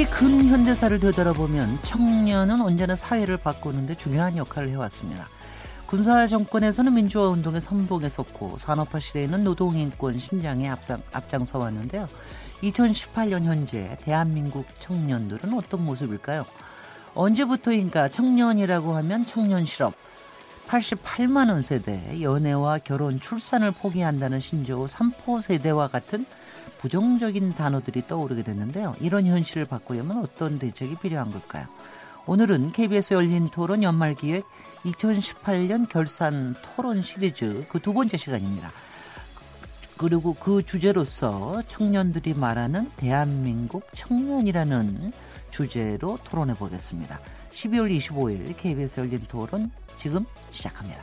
우리 근현대사를 되돌아보면 청년은 언제나 사회를 바꾸는데 중요한 역할을 해왔습니다. 군사 정권에서는 민주화 운동의 선봉에 섰고 산업화 시대에는 노동인권 신장에 앞장, 앞장서 왔는데요. 2018년 현재 대한민국 청년들은 어떤 모습일까요? 언제부터인가 청년이라고 하면 청년 실업, 88만 원 세대, 연애와 결혼, 출산을 포기한다는 신조 3포 세대와 같은 부정적인 단어들이 떠오르게 됐는데요. 이런 현실을 바꾸려면 어떤 대책이 필요한 걸까요? 오늘은 KBS 열린 토론 연말 기획 2018년 결산 토론 시리즈 그 두 번째 시간입니다. 그리고 그 주제로서 청년들이 말하는 대한민국 청년이라는 주제로 토론해 보겠습니다. 12월 25일 KBS 열린 토론 지금 시작합니다.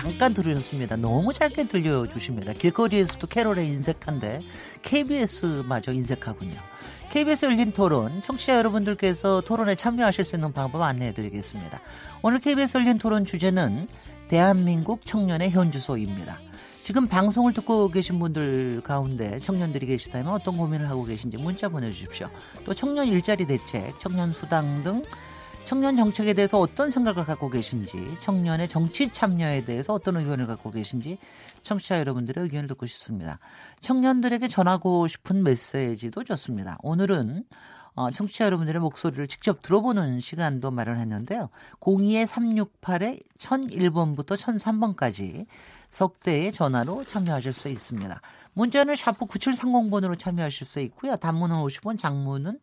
잠깐 들으셨습니다. 너무 짧게 들려주십니다. 길거리에서도 캐롤에 인색한데 KBS마저 인색하군요. KBS 열린 토론, 청취자 여러분들께서 토론에 참여하실 수 있는 방법 안내해 드리겠습니다. 오늘 KBS 열린 토론 주제는 대한민국 청년의 현주소입니다. 지금 방송을 듣고 계신 분들 가운데 청년들이 계시다면 어떤 고민을 하고 계신지 문자 보내주십시오. 또 청년 일자리 대책, 청년 수당 등 청년 정책에 대해서 어떤 생각을 갖고 계신지, 청년의 정치 참여에 대해서 어떤 의견을 갖고 계신지 청취자 여러분들의 의견을 듣고 싶습니다. 청년들에게 전하고 싶은 메시지도 좋습니다. 오늘은 어, 청취자 여러분들의 목소리를 직접 들어보는 시간도 마련했는데요. 02-368에 1001번부터 1003번까지 석대의 전화로 참여하실 수 있습니다. 문자는 샤프 9730번으로 참여하실 수 있고요. 단문은 50원, 장문은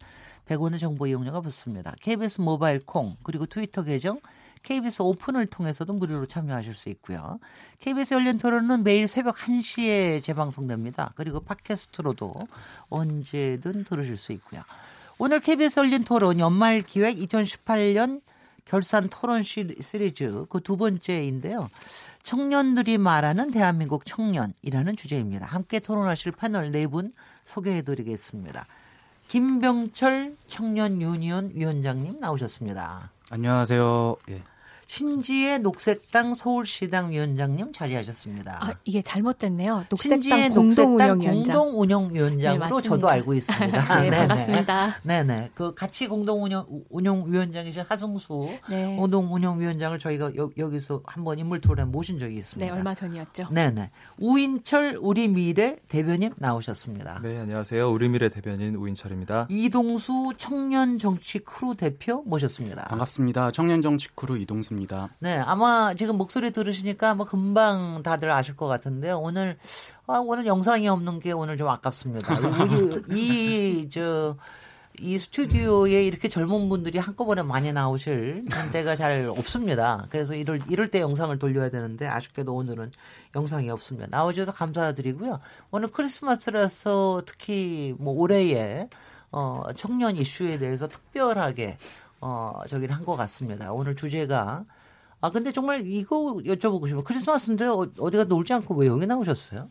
100원의 정보 이용료가 붙습니다. KBS 모바일 콩 그리고 트위터 계정 KBS 오픈을 통해서도 무료로 참여하실 수 있고요. KBS 열린 토론은 매일 새벽 1시에 재방송됩니다. 그리고 팟캐스트로도 언제든 들으실 수 있고요. 오늘 KBS 열린 토론 연말 기획 2018년 결산 토론 시리즈 그 두 번째인데요. 청년들이 말하는 대한민국 청년이라는 주제입니다. 함께 토론하실 패널 네 분 소개해 드리겠습니다. 김병철 청년 유니온 위원장님 나오셨습니다. 안녕하세요. 예. 신지의 녹색당 서울시당 위원장님 자리하셨습니다. 아, 이게 잘못됐네요. 녹색당 공동운영위원장. 공동운영위원장으로 네, 저도 알고 있습니다. 네, 네네. 반갑습니다. 네네. 그 같이 공동운영위원장이신 하성수 네. 공동운영위원장을 저희가 여, 기서 한번 인물 토론에 모신 적이 있습니다. 네, 얼마 전이었죠. 네네. 우인철 우리 미래 대변인 나오셨습니다. 네, 안녕하세요. 우리 미래 대변인 우인철입니다. 이동수 청년 정치 크루 대표 모셨습니다. 반갑습니다. 청년 정치 크루 이동수입니다. 네, 아마 지금 목소리 들으시니까 뭐 금방 다들 아실 것 같은데요. 오늘 아, 오늘 영상이 없는 게 오늘 좀 아깝습니다. 이저 이 스튜디오에 이렇게 젊은 분들이 한꺼번에 많이 나오실 때가 잘 없습니다. 그래서 이럴 이럴 때 영상을 돌려야 되는데 아쉽게도 오늘은 영상이 없습니다. 나와주셔서 감사드리고요. 오늘 크리스마스라서 특히 뭐 올해의 어 청년 이슈에 대해서 특별하게 어, 저기를 한 것 같습니다. 오늘 주제가 아 근데 정말 이거 여쭤보고 싶어요. 크리스마스인데 어, 어디가 놀지 않고 왜 여기 나오셨어요?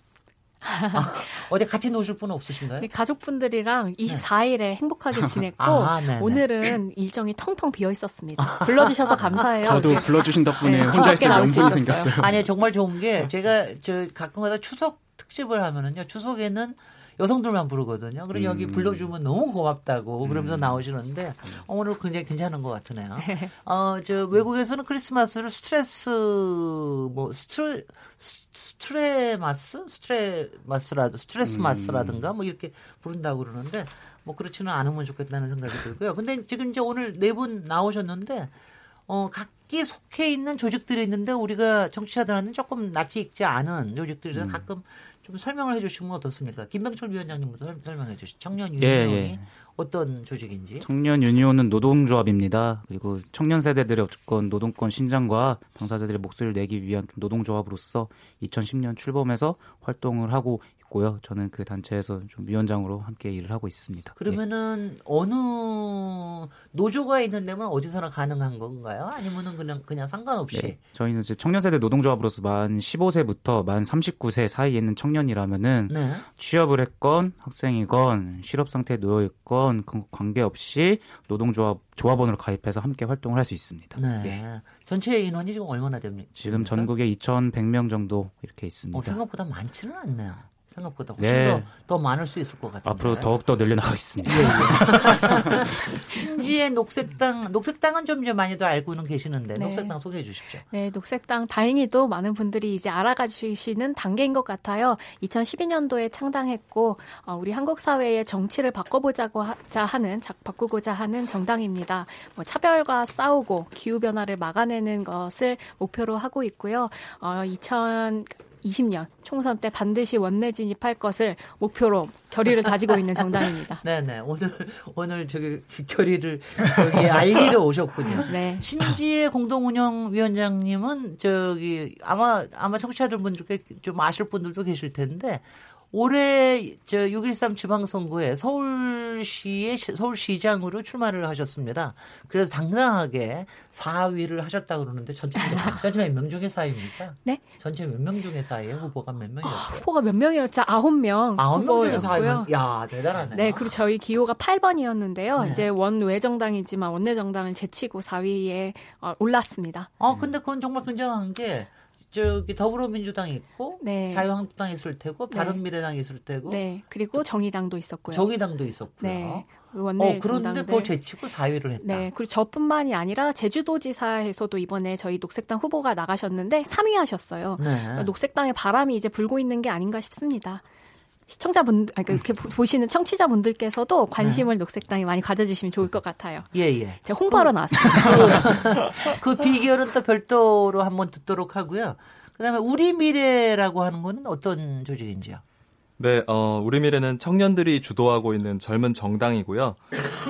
아, 어디 같이 노실 분은 없으신가요? 네, 가족분들이랑 24일에 네. 행복하게 지냈고 아, 오늘은 일정이 텅텅 비어 있었습니다. 불러주셔서 감사해요. 저도 불러주신 덕분에 네, 혼자 있을 명분이 생겼어요. 아니 정말 좋은 게 제가 저 가끔가다 추석 특집을 하면은요 추석에는 여성들만 부르거든요. 그리고 음. 여기 불러주면 너무 고맙다고 그러면서 음. 나오시는데 어, 오늘 굉장히 괜찮은 것 같으네요. 어, 저 외국에서는 크리스마스를 스트레스 뭐 스트레 스트레마스 스트레마스라도 스트레스 마스라든가 뭐 이렇게 부른다고 그러는데 뭐 그렇지는 않으면 좋겠다는 생각이 들고요. 근데 지금 이제 오늘 네 분 나오셨는데 어, 각기 속해 있는 조직들이 있는데 우리가 정치자들한테는 조금 낯이 익지 않은 조직들이라 음. 가끔 좀 설명을 해 주시면 어떻습니까? 김병철 위원장님부터 설명해 주시죠. 청년 예, 유니온이 예, 예. 어떤 조직인지. 청년 유니온은 노동조합입니다. 그리고 청년 세대들의 어쨌건 노동권 신장과 당사자들의 목소리를 내기 위한 노동조합으로서 2010년 출범해서 활동을 하고 있고요. 저는 그 단체에서 좀 위원장으로 함께 일을 하고 있습니다. 그러면은 네. 어느 노조가 있는 데면 어디서나 가능한 건가요? 아니면은 그냥 그냥 상관없이? 네. 저희는 이제 청년세대 노동조합으로서 만 15세부터 만 39세 사이에 있는 청년이라면은 네. 취업을 했건 학생이건 실업 상태에 놓여 있건 관계없이 노동조합 조합원으로 가입해서 함께 활동을 할 수 있습니다. 네. 네. 전체 인원이 지금 얼마나 됩니까? 지금 전국에 2,100명 정도 이렇게 있습니다. 어, 생각보다 많지는 않네요. 생각보다 훨씬 네. 더, 더 많을 수 있을 것 같아요. 앞으로 더욱 더 늘려나가겠습니다. 예, 예. 신지의 녹색당, 녹색당은 좀 이제 많이들 알고는 계시는데, 네. 녹색당 소개해 주십시오. 네, 녹색당 다행히도 많은 분들이 이제 알아가 주시는 단계인 것 같아요. 2012년도에 창당했고, 어, 우리 한국 사회의 정치를 바꿔보자고 하는, 바꾸고자 하는 정당입니다. 뭐 차별과 싸우고 기후 변화를 막아내는 것을 목표로 하고 있고요. 어, 2000, 2020년 총선 때 반드시 원내 진입할 것을 목표로 결의를 다지고 있는 정당입니다. 네네 오늘 오늘 저기 결의를 여기 알리러 오셨군요. 네. 신지혜 공동운영위원장님은 저기 아마 아마 청취자들 분들께 좀 아실 분들도 계실 텐데 올해 저 6.13 지방선거에 서울시의 서울시장으로 출마를 하셨습니다. 그래서 당당하게 4위를 하셨다 그러는데 전체 전체 몇 명 중에 4위입니까? 네? 전체 몇 명 중에 4위예요? 후보가 몇 명이었어요? 아, 후보가 몇 명이었죠? 9명. 9명 중에 4위면 야, 대단하네. 네, 그리고 저희 기호가 8번이었는데요. 네. 이제 원외 정당이지만 원내 정당을 제치고 4위에 어, 올랐습니다. 아, 근데 그건 정말 굉장한 게 저기 더불어민주당이 있고 네. 자유한국당이 있을 테고 네. 바른미래당이 있을 테고 네. 그리고 정의당도 있었고요. 정의당도 있었고요. 네. 그 원내 어, 그런데 그걸 제치고 4위를 했다. 네. 그리고 저뿐만이 아니라 제주도지사에서도 이번에 저희 녹색당 후보가 나가셨는데 3위 하셨어요. 네. 그러니까 녹색당의 바람이 이제 불고 있는 게 아닌가 싶습니다. 시청자분, 아, 그러니까 이렇게 보시는 청취자분들께서도 관심을 네. 녹색당에 많이 가져주시면 좋을 것 같아요. 예, 예. 제가 홍보하러 그, 나왔습니다. 그 비결은 또 별도로 한번 듣도록 하고요. 그 다음에 우리 미래라고 하는 거는 어떤 조직인지요? 네, 어, 우리 미래는 청년들이 주도하고 있는 젊은 정당이고요.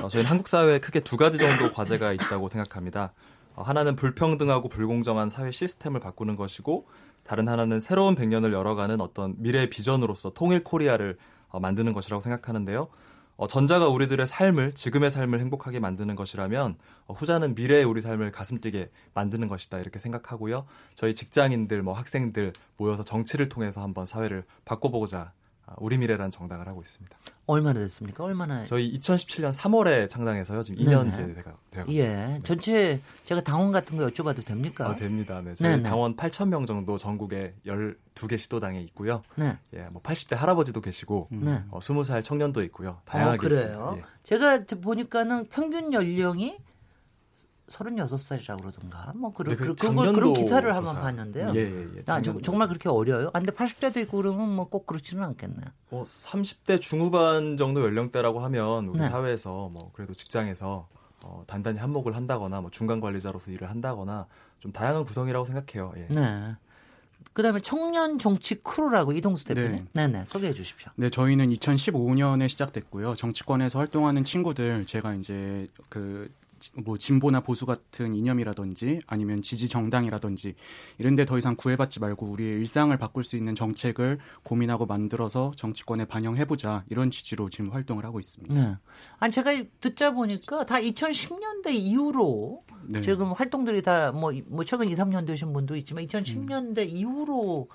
어, 저희는 한국 사회에 크게 두 가지 정도 과제가 있다고 생각합니다. 어, 하나는 불평등하고 불공정한 사회 시스템을 바꾸는 것이고, 다른 하나는 새로운 100년을 열어가는 어떤 미래 비전으로서 통일 코리아를 어, 만드는 것이라고 생각하는데요. 어, 전자가 우리들의 삶을 지금의 삶을 행복하게 만드는 것이라면 어, 후자는 미래의 우리 삶을 가슴 뛰게 만드는 것이다 이렇게 생각하고요. 저희 직장인들, 뭐 학생들 모여서 정치를 통해서 한번 사회를 바꿔보고자 아, 우리 미래라는 정당을 하고 있습니다. 얼마나 됐습니까? 얼마나? 저희 2017년 3월에 창당해서요. 지금 2년 이제 되가 예. 전체 제가 당원 같은 거 여쭤봐도 됩니까? 아, 됩니다. 네. 저희 네네. 당원 8천 명 정도 전국에 12개 시도당에 있고요. 네. 예, 뭐 80대 할아버지도 계시고 네. 어, 20살 청년도 있고요. 다양하게 어, 그래요. 있습니다. 예. 제가 보니까는 평균 연령이 36살이라고 그러던가. 뭐 그런 네, 그, 그런 그런 기사를 한번 봤는데요. 예, 예, 예. 아, 정말 그렇게 어려요? 아, 근데 80대도 있고 그러면 뭐 꼭 그렇지는 않겠네요. 뭐 30대 중후반 정도 연령대라고 하면 우리 네. 사회에서 뭐 그래도 직장에서 어, 단단히 한몫을 한다거나 뭐 중간 관리자로서 일을 한다거나 좀 다양한 구성이라고 생각해요. 예. 네. 그다음에 청년 정치 크루라고 이동수 대표님, 네. 네 소개해 주십시오. 네, 저희는 2015년에 시작됐고요. 정치권에서 활동하는 친구들 제가 이제 그 뭐 진보나 보수 같은 이념이라든지 아니면 지지 정당이라든지 이런데 더 이상 구애받지 말고 우리의 일상을 바꿀 수 있는 정책을 고민하고 만들어서 정치권에 반영해보자 이런 취지로 지금 활동을 하고 있습니다. 네. 아니 제가 듣자 보니까 다 2010년대 이후로 네. 지금 활동들이 다 뭐뭐 뭐 최근 2, 3년 되신 분도 있지만 2010년대 음. 이후로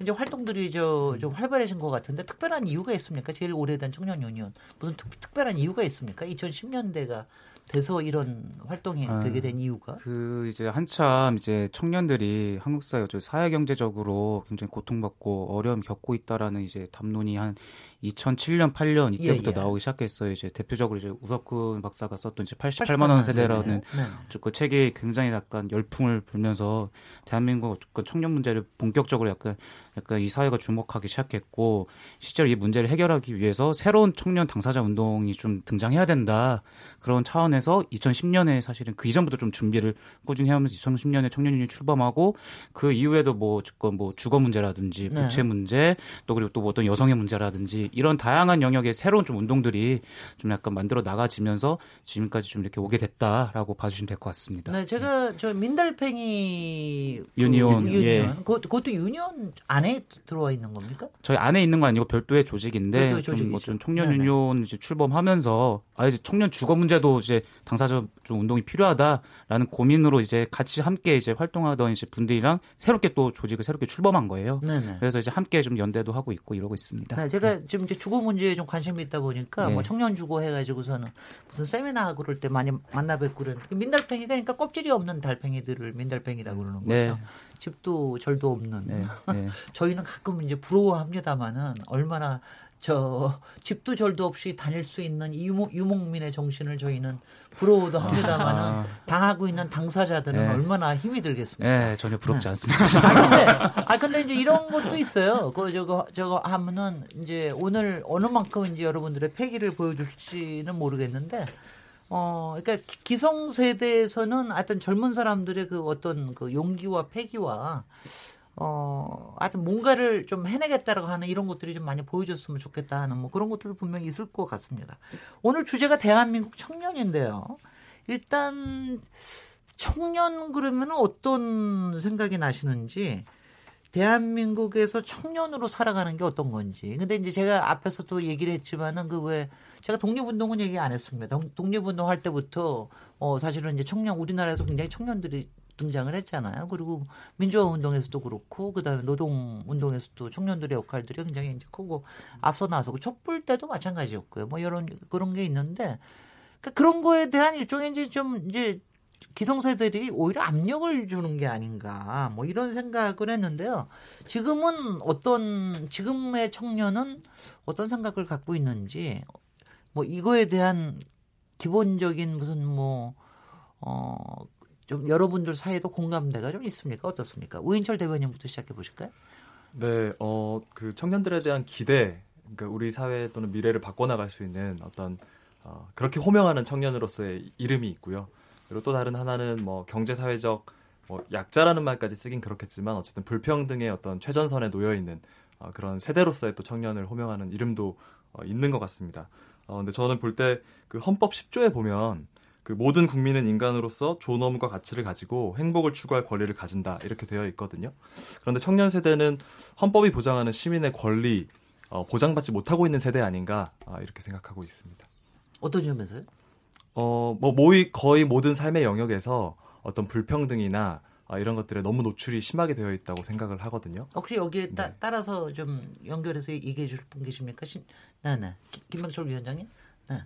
이제 활동들이 저 좀 활발해진 것 같은데 특별한 이유가 있습니까? 제일 오래된 청년 유니온 무슨 특, 특별한 이유가 있습니까? 2010년대가 돼서 이런 활동이 아, 되게 된 이유가? 그 이제 한참 이제 청년들이 한국 사회 사회 경제적으로 굉장히 고통받고 어려움 겪고 있다라는 이제 담론이 한 2007년 8년 이때부터 예, 예. 나오기 시작했어요. 이제 대표적으로 이제 우석훈 박사가 썼던 이제 88만 88만 원 세대라는 네. 그 책이 굉장히 약간 열풍을 불면서 대한민국 어쨌건 청년 문제를 본격적으로 약간 약간 이 사회가 주목하기 시작했고 실제로 이 문제를 해결하기 위해서 새로운 청년 당사자 운동이 좀 등장해야 된다 그런 차원에서 2010년에 사실은 그 이전부터 좀 준비를 꾸준히 해오면서 2010년에 청년윤이 출범하고 그 이후에도 뭐 어쨌건 뭐 주거 문제라든지 네. 부채 문제 또 그리고 또 뭐 어떤 여성의 문제라든지 이런 다양한 영역의 새로운 좀 운동들이 좀 약간 만들어 나가지면서 지금까지 좀 이렇게 오게 됐다라고 봐주시면 될 것 같습니다. 네, 제가 저 민달팽이 그 유니온, 유니온 예. 그것, 그것도 유니온 안에 들어와 있는 겁니까? 저희 안에 있는 건 아니고 별도의 조직인데 별도의 좀, 뭐. 좀 청년. 유니온 이제 출범하면서 아 이제 청년 주거 문제도 이제 당사자 좀 운동이 필요하다라는 고민으로 이제 같이 함께 이제 활동하던 이제 분들이랑 새롭게 또 조직을 새롭게 출범한 거예요. 네네. 그래서 이제 함께 좀 연대도 하고 있고 이러고 있습니다. 네, 제가 지금 이제 주거 문제에 좀 관심이 있다 보니까 네. 뭐 청년 주거 해가지고서는 무슨 세미나 그럴 때 많이 만나 뵙고 그러는데 그 민달팽이가 그러니까 껍질이 없는 달팽이들을 민달팽이라고 그러는 거죠. 네. 집도 절도 없는. 네, 네. 저희는 가끔 이제 부러워합니다마는 얼마나 저 집도 절도 없이 다닐 수 있는 유목, 유목민의 정신을 저희는 부러워도 합니다마는 아. 당하고 있는 당사자들은 네. 얼마나 힘이 들겠습니까? 네, 전혀 부럽지 않습니다. 아 근데 아 근데 이제 이런 것도 있어요. 그 저거 저거 하면은 이제 오늘 어느 만큼 이제 여러분들의 패기를 보여줄지는 모르겠는데 어 그러니까 기성 세대에서는 하여튼 젊은 사람들의 그 어떤 그 용기와 패기와 어 하여튼 뭔가를 좀 해내겠다라고 하는 이런 것들이 좀 많이 보여줬으면 좋겠다 하는 뭐 그런 것들도 분명히 있을 것 같습니다. 오늘 주제가 대한민국 청년인데요. 일단 청년 그러면 어떤 생각이 나시는지 대한민국에서 청년으로 살아가는 게 어떤 건지. 근데 이제 제가 앞에서도 얘기를 했지만은 그 왜 제가 독립운동은 얘기 안 했습니다. 독- 독립운동 할 때부터 어 사실은 이제 청년 우리나라에서 굉장히 청년들이 등장을 했잖아요. 그리고 민주화 운동에서도 그렇고 그다음에 노동 운동에서도 청년들의 역할들이 굉장히 이제 크고 앞서 나서고 촛불 때도 마찬가지였고요. 뭐 이런 그런 게 있는데 그러니까 그런 거에 대한 일종의 이제 좀 이제 기성세대들이 오히려 압력을 주는 게 아닌가 뭐 이런 생각을 했는데요. 지금은 어떤 지금의 청년은 어떤 생각을 갖고 있는지 뭐 이거에 대한 기본적인 무슨 뭐 어 좀 여러분들 사이에도 공감대가 좀 있습니까? 어떻습니까? 우인철 대변인부터 시작해 보실까요? 네, 어, 그 청년들에 대한 기대, 그러니까 우리 사회 또는 미래를 바꿔나갈 수 있는 어떤 어, 그렇게 호명하는 청년으로서의 이름이 있고요. 그리고 또 다른 하나는 뭐 경제 사회적 뭐 약자라는 말까지 쓰긴 그렇겠지만 어쨌든 불평등의 어떤 최전선에 놓여 있는 어, 그런 세대로서의 또 청년을 호명하는 이름도 어, 있는 것 같습니다. 어, 근데 저는 볼 때 그 헌법 10조에 보면 그 모든 국민은 인간으로서 존엄과 가치를 가지고 행복을 추구할 권리를 가진다 이렇게 되어 있거든요. 그런데 청년 세대는 헌법이 보장하는 시민의 권리 어, 보장받지 못하고 있는 세대 아닌가 아, 이렇게 생각하고 있습니다. 어떤 점에서요? 어, 뭐 모의 거의 모든 삶의 영역에서 어떤 불평등이나 아, 이런 것들에 너무 노출이 심하게 되어 있다고 생각을 하거든요. 혹시 여기에 따, 네. 따라서 좀 연결해서 얘기해 주실 분 계십니까? 신, 네, 네. 김- 김명철 위원장님? 네.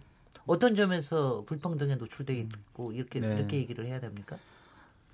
어떤 점에서 불평등에 노출돼 있고 이렇게 네. 이렇게 얘기를 해야 됩니까?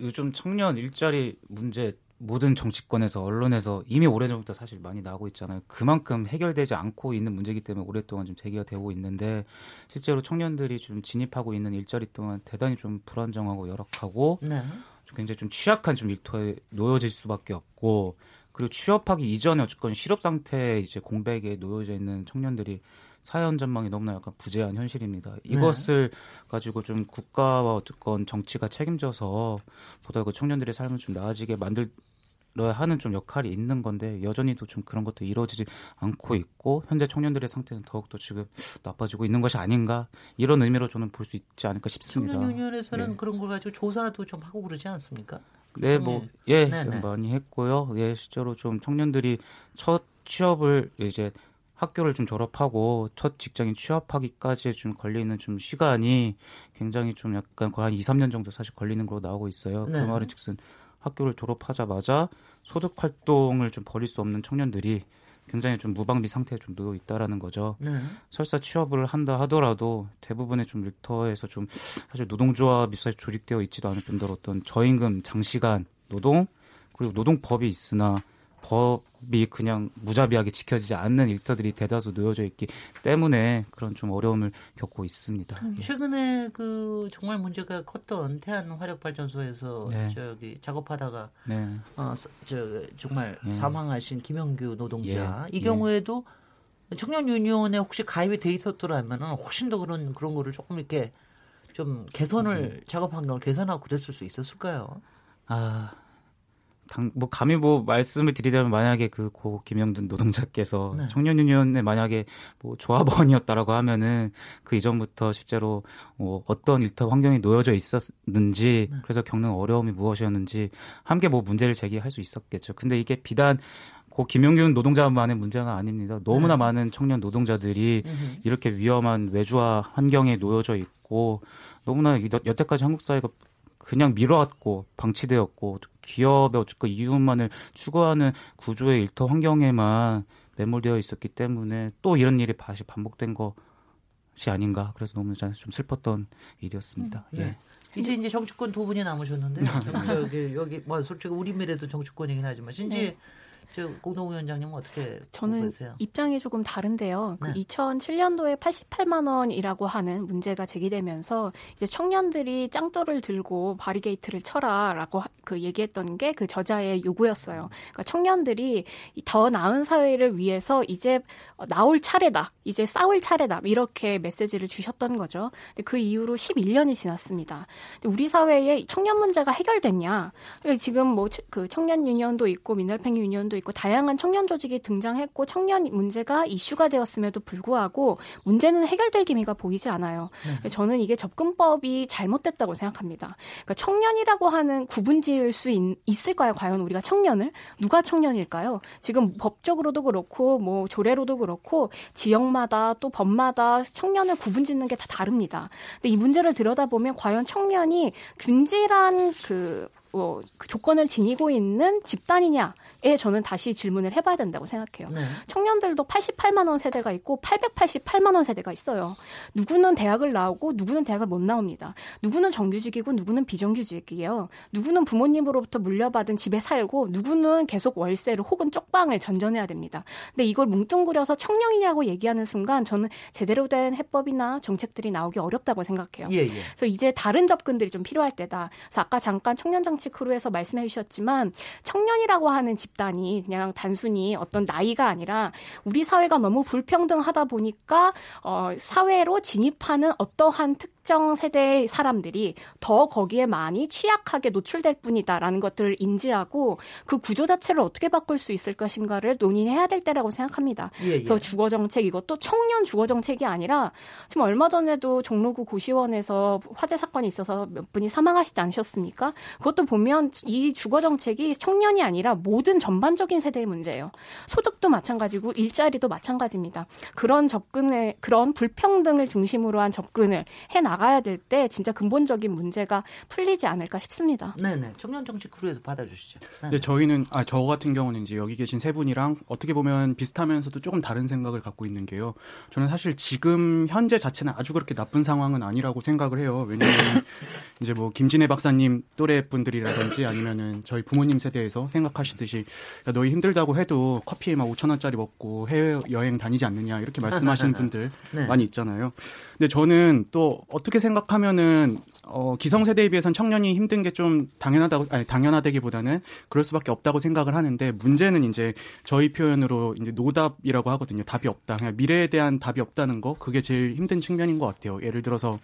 요즘 청년 일자리 문제 모든 정치권에서 언론에서 이미 오래전부터 사실 많이 나오고 있잖아요. 그만큼 해결되지 않고 있는 문제이기 때문에 오랫동안 좀 제기가 되고 있는데 실제로 청년들이 좀 진입하고 있는 일자리 동안 대단히 좀 불안정하고 열악하고 네. 좀 굉장히 좀 취약한 좀 일터에 놓여질 수밖에 없고 그리고 취업하기 이전에 어쨌건 실업 상태에 이제 공백에 놓여져 있는 청년들이 사회 전망이 너무나 약간 부재한 현실입니다. 이것을 가지고 좀 국가와 어쨌건 정치가 책임져서 보다 그 청년들의 삶을 좀 나아지게 만들어야 하는 좀 역할이 있는 건데 여전히도 좀 그런 것도 이루어지지 않고 있고 현재 청년들의 상태는 더욱더 지금 나빠지고 있는 것이 아닌가 이런 의미로 저는 볼 수 있지 않을까 싶습니다. 청년유니온에서는 네. 그런 걸 가지고 조사도 좀 하고 그러지 않습니까? 네, 뭐, 예, 네, 네. 많이 했고요. 예, 실제로 좀 청년들이 첫 취업을 이제 학교를 좀 졸업하고 첫 직장인 취업하기까지 좀 걸리는 좀 시간이 굉장히 좀 약간 거의 한 2, 3년 정도 사실 걸리는 걸로 나오고 있어요. 네. 그 말은 즉슨 학교를 졸업하자마자 소득 활동을 좀 벌일 수 없는 청년들이 굉장히 좀 무방비 상태에 좀 놓여 있다라는 거죠. 네. 설사 취업을 한다 하더라도 대부분의 좀 일터에서 좀 사실 노동조합이 사실 조직되어 있지도 않을 뿐더러 어떤 저임금, 장시간 노동 그리고 노동법이 있으나 법 이 그냥 무자비하게 지켜지지 않는 일터들이 대다수 놓여져 있기 때문에 그런 좀 어려움을 겪고 있습니다. 음, 예. 최근에 그 정말 문제가 컸던 태안 화력 발전소에서 네. 저기 작업하다가 네. 어, 서- 저 정말 예. 사망하신 김영규 노동자 예. 이 경우에도 청년 유니온에 혹시 가입이 돼 있었더라면은 훨씬 더 그런 그런 거를 조금 이렇게 좀 개선을 음. 작업 환경을 개선하고 그랬을 수 있었을까요? 아, 당, 뭐 감히 뭐 말씀을 드리자면 만약에 그 고 김영준 노동자께서 네. 청년유니온에 만약에 뭐 조합원이었다라고 하면은 그 이전부터 실제로 뭐 어떤 일터 환경이 놓여져 있었는지 네. 그래서 겪는 어려움이 무엇이었는지 함께 뭐 문제를 제기할 수 있었겠죠. 근데 이게 비단 고 김영균 노동자만의 문제가 아닙니다. 너무나 네. 많은 청년 노동자들이 이렇게 위험한 외주화 환경에 놓여져 있고 너무나 이- 여태까지 한국 사회가 그냥 미뤄왔고 방치되었고 기업의 어쨌건 이윤만을 추구하는 구조의 일터 환경에만 매몰되어 있었기 때문에 또 이런 일이 다시 반복된 것이 아닌가 그래서 너무 좀 슬펐던 일이었습니다. 네. 예. 이제 이제 정치권 두 분이 남으셨는데 저기 여기 뭐 솔직히 우리 미래도 정치권이긴 하지만 신지 네. 저 공동위원장님은 어떻게 저는 계세요? 입장이 조금 다른데요. 그 네. 2007년도에 88만 원이라고 하는 문제가 제기되면서 이제 청년들이 짱돌을 들고 바리게이트를 쳐라라고 하- 그 얘기했던 게 그 저자의 요구였어요. 그러니까 청년들이 이더 나은 사회를 위해서 이제 어, 나올 차례다, 이제 싸울 차례다 이렇게 메시지를 주셨던 거죠. 근데 그 이후로 11년이 지났습니다. 우리 사회에 청년 문제가 해결됐냐? 그러니까 지금 뭐 그 청년 유니언도 있고 민달팽이 유니언도 있고 다양한 청년 조직이 등장했고 청년 문제가 이슈가 되었음에도 불구하고 문제는 해결될 기미가 보이지 않아요. 저는 이게 접근법이 잘못됐다고 생각합니다. 그러니까 청년이라고 하는 구분 지을 수 있, 있을까요? 과연 우리가 청년을 누가 청년일까요? 지금 법적으로도 그렇고 뭐 조례로도 그렇고 지역마다 또 법마다 청년을 구분 짓는 게 다 다릅니다. 근데 이 문제를 들여다보면 과연 청년이 균질한 그 뭐, 그 조건을 지니고 있는 집단이냐 에 저는 다시 질문을 해봐야 된다고 생각해요. 네. 청년들도 88만 원 세대가 있고 888만 원 세대가 있어요. 누구는 대학을 나오고 누구는 대학을 못 나옵니다. 누구는 정규직이고 누구는 비정규직이에요. 누구는 부모님으로부터 물려받은 집에 살고 누구는 계속 월세를 혹은 쪽방을 전전해야 됩니다. 근데 이걸 뭉뚱그려서 청년이라고 얘기하는 순간 저는 제대로 된 해법이나 정책들이 나오기 어렵다고 생각해요. 예, 예. 그래서 이제 다른 접근들이 좀 필요할 때다. 그래서 아까 잠깐 청년 정치 크루에서 말씀해 주셨지만 청년이라고 하는 집 단이 그냥 단순히 어떤 나이가 아니라 우리 사회가 너무 불평등하다 보니까 어, 사회로 진입하는 어떠한 특 정 세대의 사람들이 더 거기에 많이 취약하게 노출될 뿐이다라는 것들을 인지하고 그 구조 자체를 어떻게 바꿀 수 있을 것인가를 논의해야 될 때라고 생각합니다. 예, 예. 그래서 주거 정책 이것도 청년 주거 정책이 아니라 지금 얼마 전에도 종로구 고시원에서 화재 사건이 있어서 몇 분이 사망하시지 않으셨습니까? 그것도 보면 이 주거 정책이 청년이 아니라 모든 전반적인 세대의 문제예요. 소득도 마찬가지고 일자리도 마찬가지입니다. 그런 접근에 그런 불평등을 중심으로 한 접근을 해 나가 야 될 때 진짜 근본적인 문제가 풀리지 않을까 싶습니다. 네네. 청년 정치 크루에서 받아주시죠. 네. 근데 저희는 아 저 같은 경우는 이제 여기 계신 세 분이랑 어떻게 보면 비슷하면서도 조금 다른 생각을 갖고 있는 게요. 저는 사실 지금 현재 자체는 아주 그렇게 나쁜 상황은 아니라고 생각을 해요. 왜냐하면 이제 뭐 김진애 박사님 또래 분들이라든지 아니면은 저희 부모님 세대에서 생각하시듯이 야, 너희 힘들다고 해도 커피 막 5천 원짜리 먹고 해외 여행 다니지 않느냐 이렇게 말씀하시는 분들 네. 많이 있잖아요. 근데 저는 또 어떻게 생각하면은 어, 기성세대에 비해선 청년이 힘든 게 좀 당연하다고 아니 당연하다기보다는 그럴 수밖에 없다고 생각을 하는데 문제는 이제 저희 표현으로 이제 노답이라고 하거든요. 답이 없다. 그냥 미래에 대한 답이 없다는 거 그게 제일 힘든 측면인 것 같아요. 예를 들어서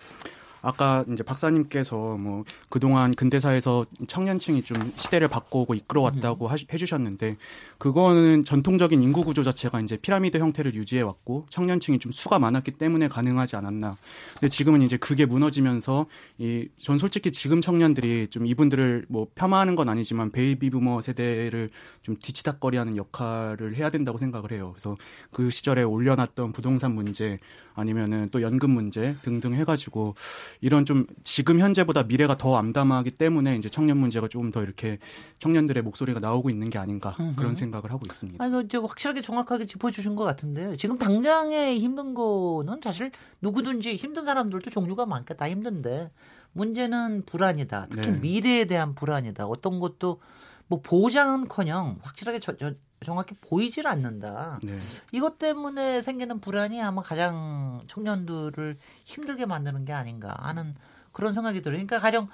아까 이제 박사님께서 뭐 그동안 근대사에서 청년층이 좀 시대를 바꿔오고 이끌어왔다고 하시, 해주셨는데 그거는 전통적인 인구 구조 자체가 이제 피라미드 형태를 유지해 왔고 청년층이 좀 수가 많았기 때문에 가능하지 않았나. 근데 지금은 이제 그게 무너지면서 이 전 솔직히 지금 청년들이 좀 이분들을 뭐 폄하하는 건 아니지만 베이비 부머 세대를 좀 뒤치다꺼리하는 역할을 해야 된다고 생각을 해요. 그래서 그 시절에 올려놨던 부동산 문제 아니면은 또 연금 문제 등등 해가지고 이런 좀 지금 현재보다 미래가 더 암담하기 때문에 이제 청년 문제가 조금 더 이렇게 청년들의 목소리가 나오고 있는 게 아닌가 그런 생각을 하고 있습니다. 아, 이거 저 확실하게 정확하게 짚어주신 것 같은데요. 지금 당장에 힘든 거는 사실 누구든지 힘든 사람들도 종류가 많게 다 힘든데 문제는 불안이다. 특히 네. 미래에 대한 불안이다. 어떤 것도 뭐 보장은커녕 확실하게 저, 저, 정확히 보이질 않는다. 네. 이것 때문에 생기는 불안이 아마 가장 청년들을 힘들게 만드는 게 아닌가 하는 그런 생각이 들어요. 그러니까 가령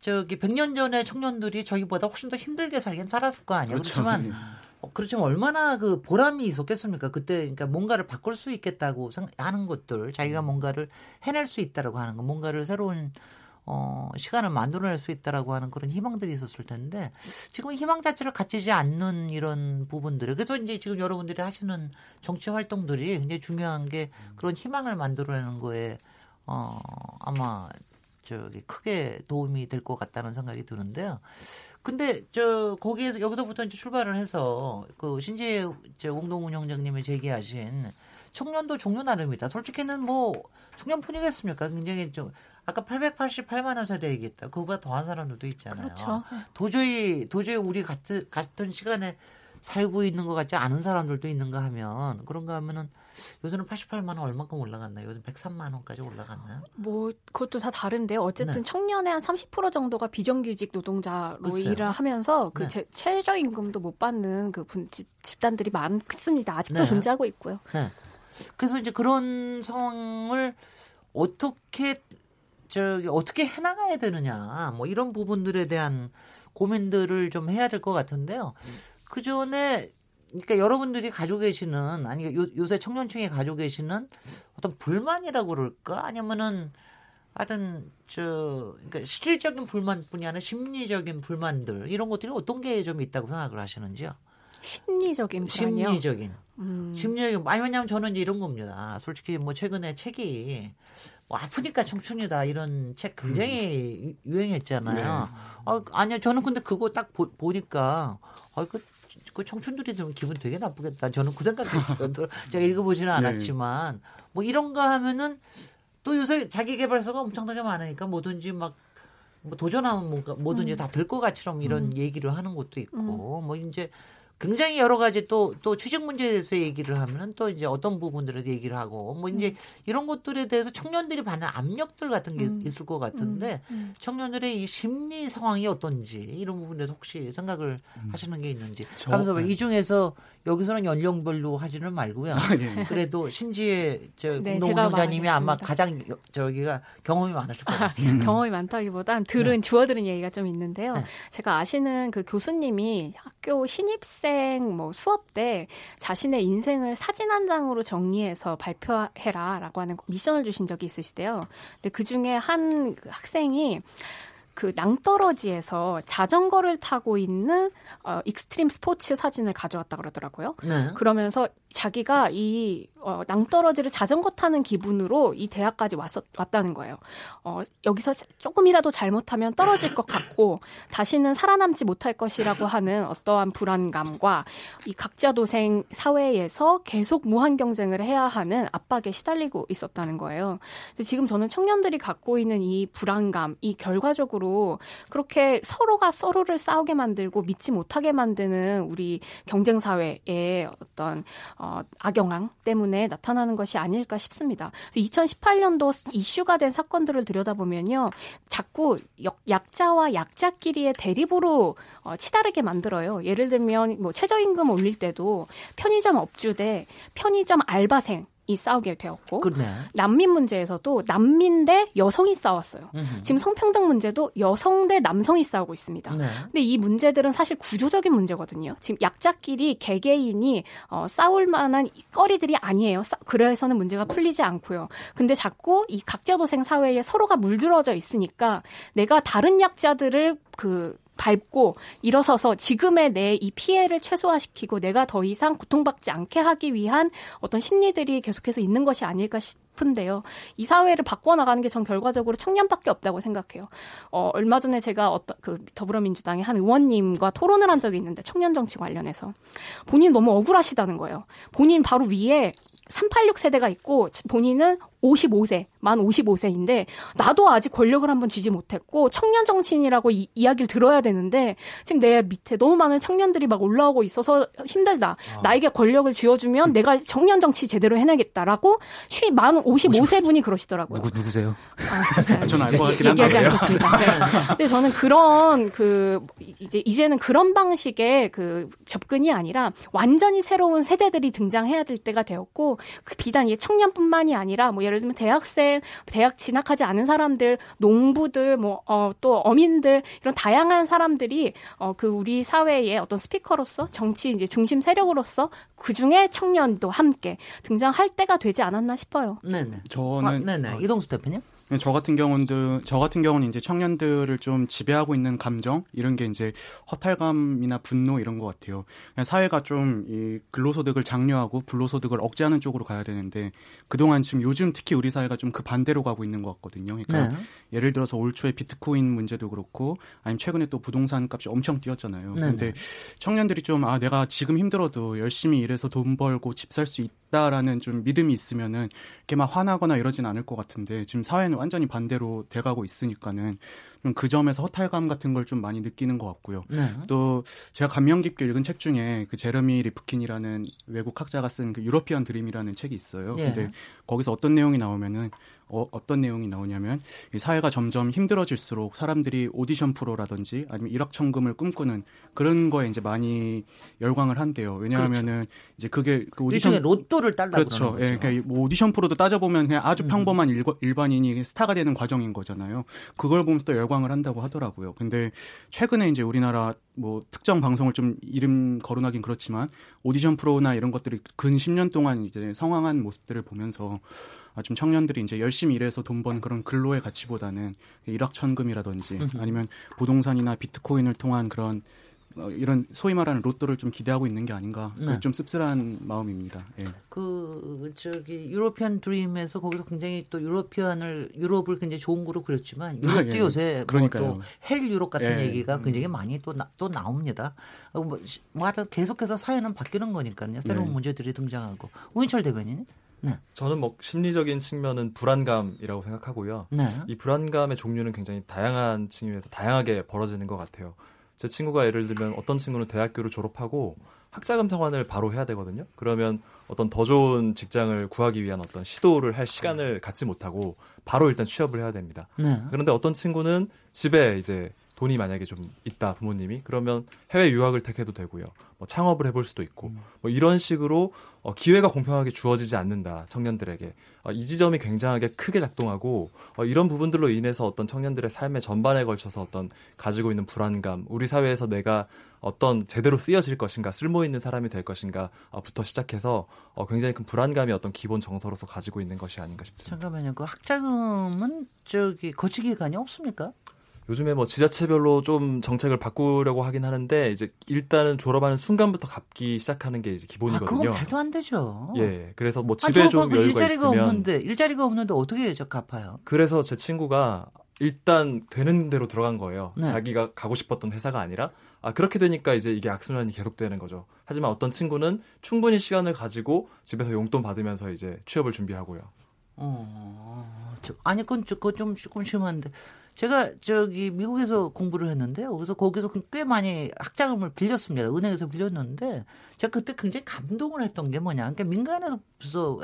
저기 100년 전에 청년들이 저희보다 훨씬 더 힘들게 살긴 살았을 거 아니에요. 그렇죠. 그렇지만 예. 어, 그렇지만 얼마나 그 보람이 있었겠습니까? 그때 그러니까 뭔가를 바꿀 수 있겠다고 생각하는 것들, 자기가 뭔가를 해낼 수 있다라고 하는 거, 뭔가를 새로운 어, 시간을 만들어낼 수 있다라고 하는 그런 희망들이 있었을 텐데 지금 희망 자체를 갖지지 않는 이런 부분들. 그래서 이제 지금 여러분들이 하시는 정치 활동들이 굉장히 중요한 게 그런 희망을 만들어내는 거에 어, 아마 저기 크게 도움이 될 것 같다는 생각이 드는데요. 근데 저 거기에서 여기서부터 이제 출발을 해서 그 신재 저 공동운영장님이 제기하신 청년도 종류 나름이다. 솔직히는 뭐 청년뿐이겠습니까? 굉장히 좀 아까 888만 원 세대 얘기했다. 그거보다 더한 사람들도 있잖아요. 그렇죠. 도저히 도저히 우리 같은 같은 시간에 살고 있는 것 같지 않은 사람들도 있는가 하면 그런가 하면은 요새는 88만 원 얼마큼 올라갔나요? 요즘 103만 원까지 올라갔나요? 뭐 그것도 다 다른데요. 어쨌든 네. 청년의 한 30% 정도가 비정규직 노동자로 글쎄요. 일을 하면서 그 네. 제- 최저 임금도 못 받는 그 분, 집- 집단들이 많습니다. 아직도 네. 존재하고 있고요. 네. 그래서 이제 그런 상황을 어떻게 저기 어떻게 해나가야 되느냐 뭐 이런 부분들에 대한 고민들을 좀 해야 될 것 같은데요. 그 전에 그러니까 여러분들이 가지고 계시는 아니 요, 요새 청년층이 가지고 계시는 어떤 불만이라고 그럴까 아니면은 하여튼 저 그러니까 실질적인 불만뿐이 아니라 심리적인 불만들 이런 것들이 어떤 게 좀 있다고 생각을 하시는지요? 심리적인 불안이요. 심리적인 음. 심리적인 아니 왜냐면 저는 이제 이런 겁니다. 솔직히 뭐 최근에 책이 뭐 아프니까 청춘이다 이런 책 굉장히 유- 유행했잖아요. 아, 아니요 저는 근데 그거 딱 보, 보니까 아, 그, 그 청춘들이 좀 기분 되게 나쁘겠다. 저는 그 생각했어요. 또 제가 읽어보지는 않았지만 뭐 이런 거 하면은 또 요새 자기 개발서가 엄청나게 많으니까 뭐든지 막 뭐 도전하면 뭔가 뭐든지 다될것 같처럼 이런 얘기를 하는 것도 있고 뭐 이제 굉장히 여러 가지 또 또 취직 문제에 대해서 얘기를 하면은 또 이제 어떤 부분들에 대해 얘기를 하고 뭐 이제 이런 것들에 대해서 청년들이 받는 압력들 같은 게 있을 것 같은데 청년들의 이 심리 상황이 어떤지 이런 부분에서 혹시 생각을 하시는 게 있는지 저- 가면서 네. 이 중에서 여기서는 연령별로 하지는 말고요. 예. 그래도 신지의 저 네, 제가 아마. 가장 여- 저기가 경험이 많으실 것 같습니다. 경험이 많다기보단 들은 주워들은 얘기가 좀 있는데요. 네. 제가 아시는 그 교수님이 학교 신입생 뭐 수업 때 자신의 인생을 사진 한 장으로 정리해서 발표해라라고 하는 미션을 주신 적이 있으시대요. 근데 그 중에 한그 학생이 그 낭떠러지에서 자전거를 타고 있는 어, 익스트림 스포츠 사진을 가져왔다 그러더라고요. 네. 그러면서 자기가 이 어, 낭떠러지를 자전거 타는 기분으로 이 대학까지 왔었, 왔다는 거예요. 어, 여기서 조금이라도 잘못하면 떨어질 것 같고 다시는 살아남지 못할 것이라고 하는 어떠한 불안감과 이 각자 도생 사회에서 계속 무한 경쟁을 해야 하는 압박에 시달리고 있었다는 거예요. 근데 지금 저는 청년들이 갖고 있는 이 불안감, 이 결과적으로 그렇게 서로가 서로를 싸우게 만들고 믿지 못하게 만드는 우리 경쟁 사회의 어떤 어, 악영향 때문에 나타나는 것이 아닐까 싶습니다. 2018년도 이슈가 된 사건들을 들여다보면요, 자꾸 역- 약자와 약자끼리의 대립으로 어, 치다르게 만들어요. 예를 들면 뭐 최저임금 올릴 때도 편의점 업주 대 편의점 알바생. 이 싸우게 되었고 그러네. 난민 문제에서도 난민 대 여성이 싸웠어요. 음흠. 지금 성평등 문제도 여성 대 남성이 싸우고 있습니다. 네. 근데 이 문제들은 사실 구조적인 문제거든요. 지금 약자끼리 개개인이 어, 싸울 만한 거리들이 아니에요. 싸- 그래서는 문제가 풀리지 않고요. 근데 자꾸 이 각자도생 사회에 서로가 물들어져 있으니까 내가 다른 약자들을 그 밟고 일어서서 지금의 내 이 피해를 최소화시키고 내가 더 이상 고통받지 않게 하기 위한 어떤 심리들이 계속해서 있는 것이 아닐까 싶은 싶은데요. 이 사회를 바꿔나가는 게 전 결과적으로 청년밖에 없다고 생각해요. 어, 얼마 전에 제가 어떤 그 더불어민주당의 한 의원님과 토론을 한 적이 있는데 청년 정치 관련해서 본인 너무 억울하시다는 거예요. 본인 바로 위에 386 세대가 있고 본인은 55세, 만 55세인데 나도 아직 권력을 한번 쥐지 못했고 청년 정치인이라고 이, 이야기를 들어야 되는데 지금 내 밑에 너무 많은 청년들이 막 올라오고 있어서 힘들다. 아. 나에게 권력을 쥐어주면 내가 청년 정치 제대로 해내겠다라고 쉬, 만 55세 분이 그러시더라고요. 누구 누구세요? 아, 네. 저는 알것 같긴 한데 얘기하지 않겠습니다. 네. 근데 저는 그런 그 이제 이제는 그런 방식의 그 접근이 아니라 완전히 새로운 세대들이 등장해야 될 때가 되었고 그 비단 이 청년뿐만이 아니라 뭐 예를 들면 대학생, 대학 진학하지 않은 사람들, 농부들, 뭐, 어, 또 어민들, 이런 다양한 사람들이, 어, 그 우리 사회의 어떤 스피커로서, 정치 이제 중심 세력으로서 그 중에 청년도 함께 등장할 때가 되지 않았나 싶어요. 네네. 저는. 아, 네네. 어, 이동수 대표님? 저 같은 경우는 저 같은 경우는 이제 청년들을 좀 지배하고 있는 감정 이런 게 이제 허탈감이나 분노 이런 것 같아요. 사회가 좀 이 근로소득을 장려하고 불로소득을 억제하는 쪽으로 가야 되는데 그동안 지금 요즘 특히 우리 사회가 좀 그 반대로 가고 있는 것 같거든요. 그러니까 네. 예를 들어서 올 초에 비트코인 문제도 그렇고 아니면 최근에 또 부동산 값이 엄청 뛰었잖아요. 네. 근데 청년들이 좀 아 내가 지금 힘들어도 열심히 일해서 돈 벌고 집 살 수 있 다라는 좀 믿음이 있으면은 이렇게 막 화나거나 이러진 않을 것 같은데 지금 사회는 완전히 반대로 돼가고 있으니까는 그 점에서 허탈감 같은 걸 좀 많이 느끼는 것 같고요. 네. 또 제가 감명 깊게 읽은 책 중에 그 제러미 리프킨이라는 외국 학자가 쓴 그 European Dream이라는 책이 있어요. 예. 근데 거기서 어떤 내용이 나오면은 어, 어떤 내용이 나오냐면 이 사회가 점점 힘들어질수록 사람들이 오디션 프로라든지 아니면 일확천금을 꿈꾸는 그런 거에 이제 많이 열광을 한대요. 왜냐하면은 그렇죠. 이제 그게 그 오디션 로또를 딸라 그렇죠. 예, 그러니까 뭐 오디션 프로도 따져보면 그냥 아주 음. 평범한 음. 일, 반인이 스타가 되는 과정인 거잖아요. 그걸 보면서 또 열광을 한다고 하더라고요. 근데 최근에 이제 우리나라 뭐 특정 방송을 좀 이름 거론하긴 그렇지만 오디션 프로나 이런 것들이 근 10년 동안 이제 성황한 모습들을 보면서 아, 좀 청년들이 이제 열심히 일해서 돈 번 그런 근로의 가치보다는 일확천금이라든지 아니면 부동산이나 비트코인을 통한 그런 어, 이런 소위 말하는 로또를 좀 기대하고 있는 게 아닌가 네. 좀 씁쓸한 마음입니다. 예. 그 저기 유로피안 드림에서 거기서 굉장히 또 유로피안을 유럽을 굉장히 좋은 거로 그렸지만 유럽도 예. 요새 뭐또헬 유럽 같은 예. 얘기가 굉장히 많이 또, 나, 또 나옵니다. 어, 뭐, 뭐 하여튼 계속해서 사회는 바뀌는 거니까요. 새로운 네. 문제들이 등장하고 우인철 대변인 네. 저는 뭐 심리적인 측면은 불안감이라고 생각하고요. 네. 이 불안감의 종류는 굉장히 다양한 측면에서 다양하게 벌어지는 것 같아요. 제 친구가 예를 들면 어떤 친구는 대학교를 졸업하고 학자금 상환을 바로 해야 되거든요. 그러면 어떤 더 좋은 직장을 구하기 위한 어떤 시도를 할 시간을 갖지 못하고 바로 일단 취업을 해야 됩니다. 네. 그런데 어떤 친구는 집에 이제 돈이 만약에 좀 있다 부모님이 그러면 해외 유학을 택해도 되고요. 뭐 창업을 해볼 수도 있고 음. 뭐 이런 식으로 어, 기회가 공평하게 주어지지 않는다 청년들에게 어, 이 지점이 굉장하게 크게 작동하고 어, 이런 부분들로 인해서 어떤 청년들의 삶의 전반에 걸쳐서 어떤 가지고 있는 불안감 우리 사회에서 내가 어떤 제대로 쓰여질 것인가 쓸모 있는 사람이 될 것인가부터 시작해서 어, 굉장히 큰 불안감이 어떤 기본 정서로서 가지고 있는 것이 아닌가 싶습니다. 잠깐만요. 그 학자금은 저기 거치 기간이 없습니까? 요즘에 뭐 지자체별로 좀 정책을 바꾸려고 하긴 하는데 이제 일단은 졸업하는 순간부터 갚기 시작하는 게 이제 기본이거든요. 아, 그건 말도 안 되죠. 예. 그래서 뭐 집에 아, 좀 여유가 일자리가 있으면 없는데 일자리가 없는데 어떻게 저 갚아요? 그래서 제 친구가 일단 되는 대로 들어간 거예요. 네. 자기가 가고 싶었던 회사가 아니라 아 그렇게 되니까 이제 이게 악순환이 계속되는 거죠. 하지만 어떤 친구는 충분히 시간을 가지고 집에서 용돈 받으면서 이제 취업을 준비하고요. 어, 저, 아니 그건, 그건 좀 조금 심한데 제가 저기 미국에서 공부를 했는데요. 그래서 거기서 꽤 많이 학자금을 빌렸습니다. 은행에서 빌렸는데 제가 그때 굉장히 감동을 했던 게 뭐냐. 그러니까 민간에서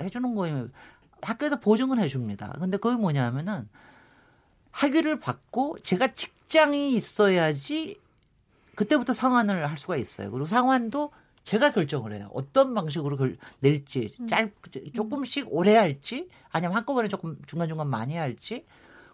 해주는 거예요. 학교에서 보증을 해줍니다. 근데 그게 뭐냐면은 학위를 받고 제가 직장이 있어야지 그때부터 상환을 할 수가 있어요. 그리고 상환도 제가 결정을 해요. 어떤 방식으로 걸 낼지, 음. 짧, 조금씩 오래 할지, 아니면 한꺼번에 조금 중간중간 많이 할지,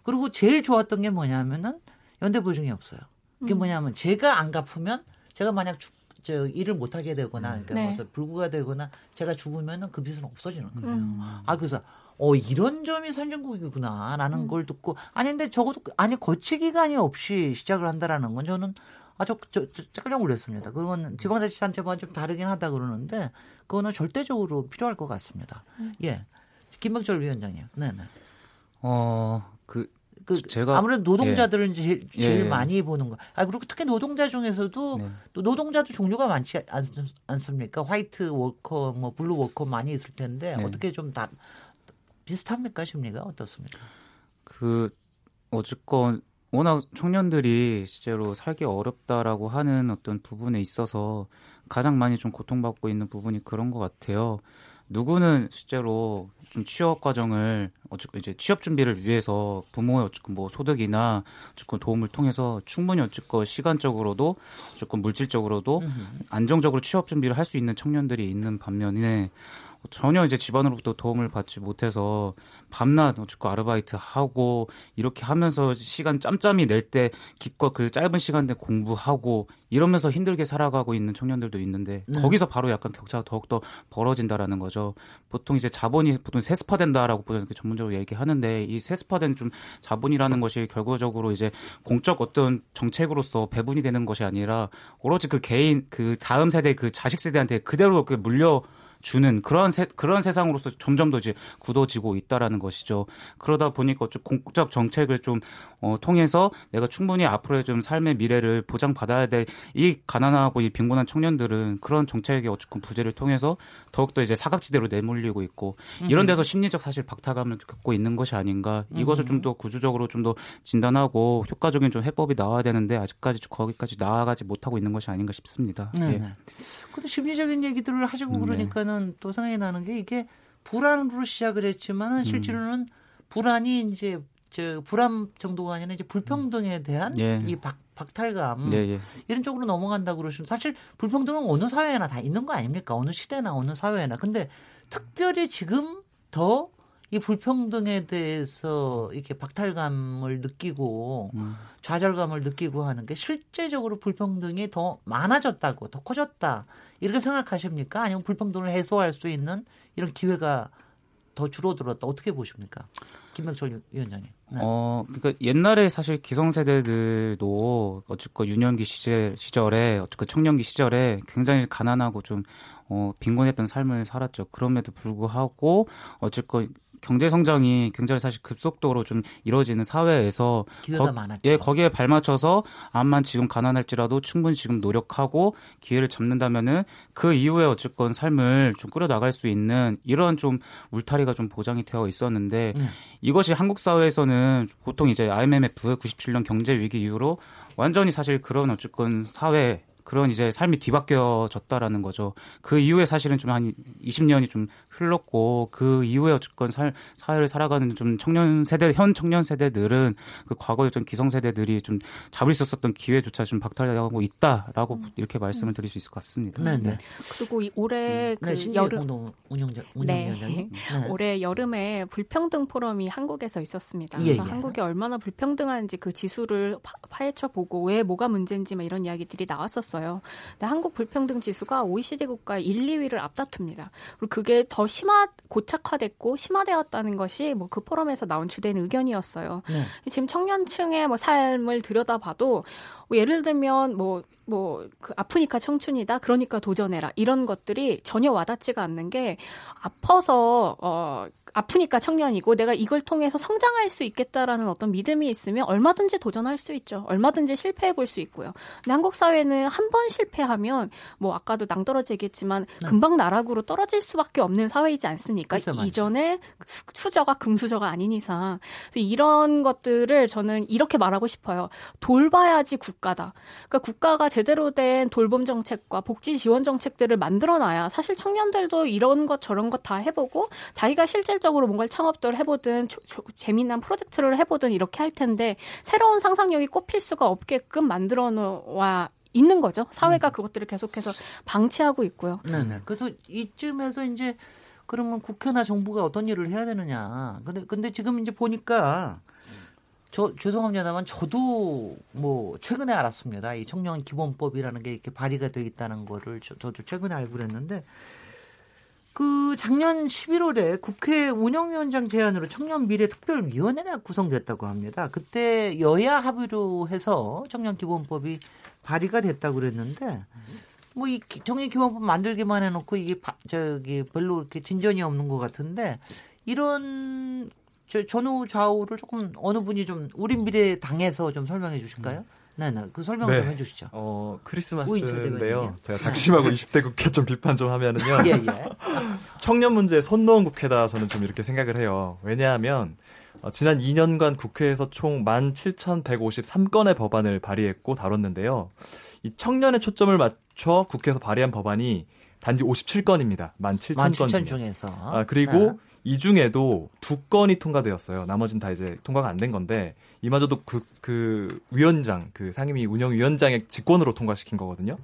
그리고 제일 좋았던 게 뭐냐면은 연대 보증이 없어요. 그게 음. 뭐냐면 제가 안 갚으면 제가 만약 주, 저 일을 못 하게 되거나 그러니까 네. 뭐 불구가 되거나 제가 죽으면은 그 빚은 없어지는 거예요. 음. 아 그래서 어 이런 점이 선진국이구나라는 음. 걸 듣고 아니 근데 적어도 아니 거치 기간이 없이 시작을 한다라는 건 저는 아저 저, 저, 깜짝 놀랐습니다. 그건 지방자치단체와 좀 다르긴 하다 그러는데 그거는 절대적으로 필요할 것 같습니다. 음. 예. 김명철 위원장님. 네, 네. 어, 그, 그 제가 아무래도 노동자들은 제일, 제일 예. 많이 보는 거. 아 그리고 특히 노동자 중에서도 네. 또 노동자도 종류가 많지 않, 않습니까? white worker, 뭐 blue worker 많이 있을 텐데 네. 어떻게 좀 다 비슷합니까 심리가 어떻습니까? 그 어쨌건 워낙 청년들이 실제로 살기 어렵다라고 하는 어떤 부분에 있어서 가장 많이 좀 고통받고 있는 부분이 그런 것 같아요. 누구는 실제로 좀 취업 과정을 어쨌건 이제 취업 준비를 위해서 부모의 어쨌건 뭐 소득이나 어쨌건 도움을 통해서 충분히 어쨌건 시간적으로도 어쨌건 물질적으로도 안정적으로 취업 준비를 할 수 있는 청년들이 있는 반면에 전혀 이제 집안으로부터 도움을 받지 못해서 밤낮 어쨌건 아르바이트 하고 이렇게 하면서 시간 짬짬이 낼 때 기껏 그 짧은 시간 내 공부하고 이러면서 힘들게 살아가고 있는 청년들도 있는데 네. 거기서 바로 약간 격차가 더욱더 벌어진다라는 거죠. 보통 이제 자본이 보통 세습화된다라고 보통 이렇게 전문적으로 얘기하는데 이 세습화된 좀 자본이라는 것이 결과적으로 이제 공적 어떤 정책으로서 배분이 되는 것이 아니라 오로지 그 개인 그 다음 세대 그 자식 세대한테 그대로 그 물려 주는 그런 세, 그런 세상으로서 점점 더 이제 굳어지고 있다라는 것이죠. 그러다 보니까 좀 공적 정책을 좀 어, 통해서 내가 충분히 앞으로의 좀 삶의 미래를 보장받아야 될 이 가난하고 이 빈곤한 청년들은 그런 정책의 어쨌건 부재를 통해서 더욱더 이제 사각지대로 내몰리고 있고 이런 데서 심리적 사실 박탈감을 겪고 있는 것이 아닌가 이것을 좀 더 구조적으로 좀 더 진단하고 효과적인 좀 해법이 나와야 되는데 아직까지 좀 거기까지 나아가지 못하고 있는 것이 아닌가 싶습니다. 네. 예. 네. 근데 심리적인 얘기들을 하시고 음, 네. 그러니까는 또 생각이 나는 게 이게 불안으로 시작을 했지만 음. 실제로는 불안이 이제 저 불안 정도가 아니라 이제 불평등에 대한 예. 이 박, 박탈감 예, 예. 이런 쪽으로 넘어간다고 그러시면 사실 불평등은 어느 사회나 다 있는 거 아닙니까? 어느 시대나 어느 사회나. 근데 특별히 지금 더 이 불평등에 대해서 이렇게 박탈감을 느끼고 음. 좌절감을 느끼고 하는 게 실제적으로 불평등이 더 많아졌다고 더 커졌다 이렇게 생각하십니까? 아니면 불평등을 해소할 수 있는 이런 기회가 더 줄어들었다 어떻게 보십니까? 김명철 위원장님. 네. 어, 그러니까 옛날에 사실 기성세대들도 어쨌건 유년기 시절, 시절에 어쨌건 청년기 시절에 굉장히 가난하고 좀 어, 빈곤했던 삶을 살았죠. 그럼에도 불구하고 어쨌건 경제 성장이 굉장히 사실 급속도로 좀 이루어지는 사회에서 기회가 거- 많았죠. 예, 거기에 발맞춰서 암만 지금 가난할지라도 충분히 지금 노력하고 기회를 잡는다면은 그 이후에 어쨌건 삶을 좀 꾸려 나갈 수 있는 이런 좀 울타리가 좀 보장이 되어 있었는데 음. 이것이 한국 사회에서는 보통 이제 IMF 97년 경제 위기 이후로 완전히 사실 그런 어쨌건 사회 그런 이제 삶이 뒤바뀌어졌다라는 거죠. 그 이후에 사실은 좀 한 20년이 좀 흘렀고 그 이후에 어쨌건 살, 사회를 살아가는 좀 청년 세대 현 청년 세대들은 그 과거의 좀 기성 세대들이 좀 잡을 수 있었던 기회조차 좀 박탈하고 있다라고 이렇게 말씀을 드릴 수 있을 것 같습니다. 네, 네. 그리고 이 올해 그 네, 신지혜 여름 공동 운영자 네. 운영위원장님. 네. 올해 여름에 불평등 포럼이 한국에서 있었습니다. 예, 그래서 예. 한국이 얼마나 불평등한지 그 지수를 파, 파헤쳐 보고 왜 뭐가 문제인지 막 이런 이야기들이 나왔었어요. 근데 한국 불평등 지수가 OECD 국가 1, 2위를 앞다툽니다. 그리고 그게 더 심화 고착화됐고 심화되었다는 것이 뭐 그 포럼에서 나온 주된 의견이었어요. 네. 지금 청년층의 뭐 삶을 들여다봐도 뭐 예를 들면 뭐 뭐 그 아프니까 청춘이다 그러니까 도전해라 이런 것들이 전혀 와닿지가 않는 게 아파서 어 아프니까 청년이고 내가 이걸 통해서 성장할 수 있겠다라는 어떤 믿음이 있으면 얼마든지 도전할 수 있죠. 얼마든지 실패해 볼 수 있고요. 근데 한국 사회는 한 번 실패하면 뭐 아까도 낭떠러지 얘기했지만 금방 나락으로 떨어질 수밖에 없는 사회이지 않습니까? 이전에 수- 수저가 금수저가 아닌 이상 이런 것들을 저는 이렇게 말하고 싶어요. 돌봐야지 국가다. 그러니까 국가가 제대로 된 돌봄 정책과 복지 지원 정책들을 만들어 놔야 사실 청년들도 이런 것 저런 것 다 해보고 자기가 실 질적으로 뭔가를 창업들 해보든 조- 조- 재미난 프로젝트를 해보든 이렇게 할 텐데 새로운 상상력이 꼽힐 수가 없게끔 만들어 놓아 있는 거죠. 사회가 그것들을 계속해서 방치하고 있고요. 네, 네. 그래서 이쯤에서 이제 그러면 국회나 정부가 어떤 일을 해야 되느냐. 근데 근데 지금 이제 보니까 저 죄송합니다만 저도 뭐 최근에 알았습니다. 이 청년 기본법이라는 게 이렇게 발의가 돼 있다는 거를 저, 저도 최근에 알고 그랬는데 그 작년 11월에 국회 운영위원장 제안으로 청년 미래 특별위원회가 구성됐다고 합니다. 그때 여야 합의로 해서 청년 기본법이 발의가 됐다고 그랬는데 뭐이 청년 기본법 만들기만 해놓고 이게 바- 저기 별로 이렇게 진전이 없는 것 같은데 이런 저 전후 좌우를 조금 어느 분이 좀 우리 미래 당에서 좀 설명해 주실까요? 네, 네. 그 설명 네. 좀 해주시죠. 어, 크리스마스인데요. 제가 작심하고 20대 국회 좀 비판 좀 하면은요. 예, 예. 청년 문제에 손 놓은 국회다 저는 좀 이렇게 생각을 해요. 왜냐하면 어, 지난 2년간 국회에서 총 17,153건의 법안을 발의했고 다뤘는데요. 이 청년의 초점을 맞춰 국회에서 발의한 법안이 단지 57건입니다. 17,000건 17,000 중에. 중에서. 아, 그리고 네. 이 중에도 두 건이 통과되었어요. 나머지는 다 이제 통과가 안 된 건데 이마저도 그, 그 위원장, 그 상임위 운영위원장의 직권으로 통과시킨 거거든요.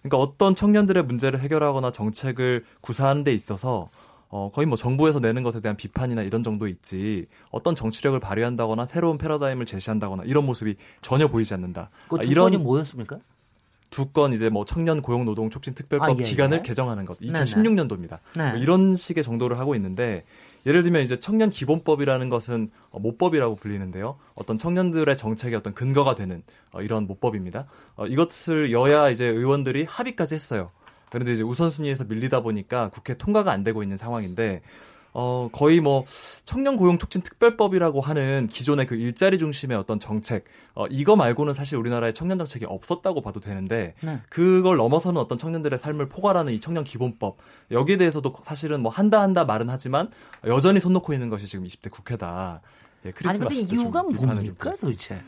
그러니까 어떤 청년들의 문제를 해결하거나 정책을 구사하는 데 있어서 어, 거의 뭐 정부에서 내는 것에 대한 비판이나 이런 정도 있지 어떤 정치력을 발휘한다거나 새로운 패러다임을 제시한다거나 이런 모습이 전혀 보이지 않는다. 그 아, 두 이런 건이 뭐였습니까? 두 건 이제 뭐 청년 고용 노동 촉진 특별법 아, 예, 기간을 예. 개정하는 것 네네. 2016년도입니다. 네. 뭐 이런 식의 정도를 하고 있는데 예를 들면 이제 청년 기본법이라는 것은 어, 모법이라고 불리는데요. 어떤 청년들의 정책의 어떤 근거가 되는 어, 이런 모법입니다. 어, 이것을 여야 이제 의원들이 합의까지 했어요. 그런데 이제 우선순위에서 밀리다 보니까 국회 통과가 안 되고 있는 상황인데 어, 거의 뭐 청년 고용 촉진 특별법이라고 하는 기존의 그 일자리 중심의 어떤 정책 어, 이거 말고는 사실 우리나라에 청년 정책이 없었다고 봐도 되는데 네. 그걸 넘어서는 어떤 청년들의 삶을 포괄하는 이 청년 기본법 여기에 대해서도 사실은 뭐 한다 한다 말은 하지만 여전히 손 놓고 있는 것이 지금 20대 국회다. 예, 아니 근데 이유가 뭡니까. 도대체?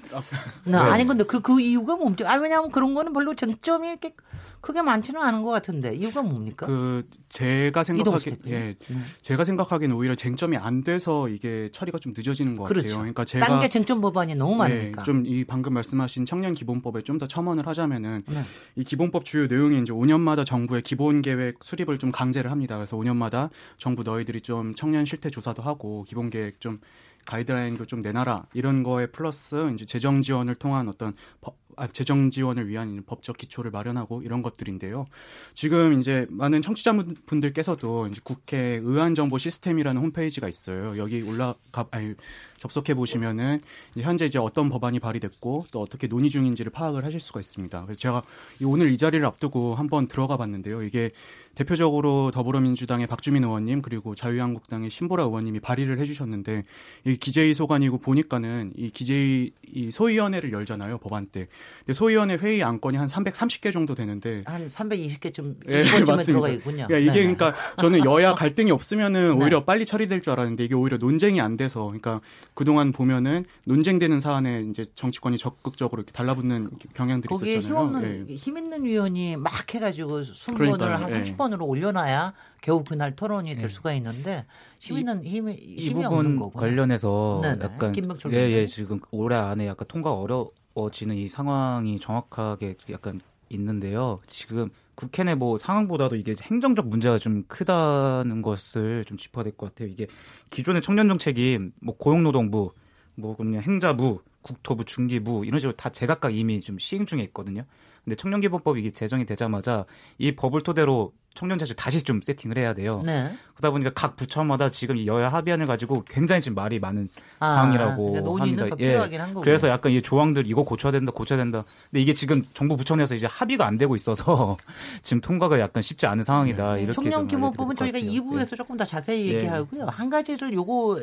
네. 아니 근데 그, 그 이유가 뭡니까? 아 왜냐하면 그런 거는 별로 쟁점이 이렇게 크게 많지는 않은 것 같은데 이유가 뭡니까? 그 제가 생각하기. 예 네. 제가 생각하기에는 오히려 쟁점이 안 돼서 이게 처리가 좀 늦어지는 것 그렇죠. 같아요. 그러니까 제가 딴게 쟁점 법안이 너무 많으니까. 예, 좀이 방금 말씀하신 청년 기본법에 좀 더 첨언을 하자면은 네. 이 기본법 주요 내용이 이제 5년마다 정부의 기본 계획 수립을 좀 강제를 합니다. 그래서 5년마다 정부 너희들이 좀 청년 실태 조사도 하고 기본 계획 좀 가이드라인도 좀 내놔라 이런 거에 플러스 이제 재정 지원을 통한 어떤 법, 아, 재정 지원을 위한 법적 기초를 마련하고 이런 것들인데요. 지금 이제 많은 청취자분들께서도 이제 국회 의안 정보 시스템이라는 홈페이지가 있어요. 여기 올라가 아니 접속해 보시면은 현재 이제 어떤 법안이 발의됐고 또 어떻게 논의 중인지를 파악을 하실 수가 있습니다. 그래서 제가 이 오늘 이 자리를 앞두고 한번 들어가 봤는데요. 이게 대표적으로 더불어민주당의 박주민 의원님 그리고 자유한국당의 신보라 의원님이 발의를 해주셨는데 이 기재위 소관이고 보니까는 이 기재위 이 소위원회를 열잖아요 법안 때. 근데 소위원회 회의 안건이 한 330개 정도 되는데 한 320개쯤 예, 이번쯤에 맞습니다. 들어가 있군요. 야, 이게 네네. 그러니까 저는 여야 갈등이 없으면은 네. 오히려 빨리 처리될 줄 알았는데 이게 오히려 논쟁이 안 돼서 그러니까 그동안 보면은 논쟁되는 사안에 이제 정치권이 적극적으로 이렇게 달라붙는 경향들이 거기에 있었잖아요. 힘 없는 예. 힘 있는 위원이 막 해가지고 순번을 그러니까요, 한 예. 30번 으로 올려놔야 겨우 그날 토론이 될 예. 수가 있는데 있는 힘이 이 부분 관련해서 네네. 약간 김명철 예, 예. 지금 올해 안에 약간 통과 어려워지는 이 상황이 정확하게 약간 있는데요. 지금 국회 내 뭐 상황보다도 이게 행정적 문제가 좀 크다는 것을 좀 짚어야 될 것 같아요. 이게 기존의 청년 정책이 뭐 고용노동부, 뭐 그냥 행자부, 국토부, 중기부 이런 식으로 다 제각각 이미 좀 시행 중에 있거든요. 근데 청년기본법이 이게 제정이 되자마자 이 법을 토대로 청년 자질 다시 좀 세팅을 해야 돼요. 네. 그러다 보니까 각 부처마다 지금 이 여야 합의안을 가지고 굉장히 지금 말이 많은 아, 상황이라고 그러니까 합니다. 더 예. 그래서 약간 이 조항들 이거 고쳐야 된다, 고쳐야 된다. 근데 이게 지금 정부 부처 내에서 이제 합의가 안 되고 있어서 지금 통과가 약간 쉽지 않은 상황이다. 이렇게 청년 알려드릴 저희가 것 같아요. 2부에서 조금 더 자세히 예. 얘기하고요. 한 가지를 요거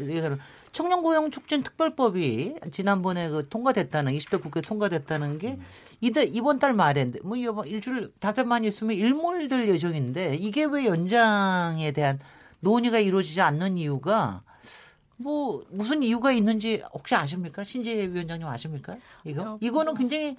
청년 고용 촉진 특별법이 지난번에 그 통과됐다는 20대 국회 통과됐다는 게 이달 이번 달 말에 뭐 이거 일주일 다섯만 있으면 일몰될 예정인데 이게 왜 연장에 대한 논의가 이루어지지 않는 이유가 뭐 무슨 이유가 있는지 혹시 아십니까? 신재 위원장님 아십니까? 이거 어, 이거는 굉장히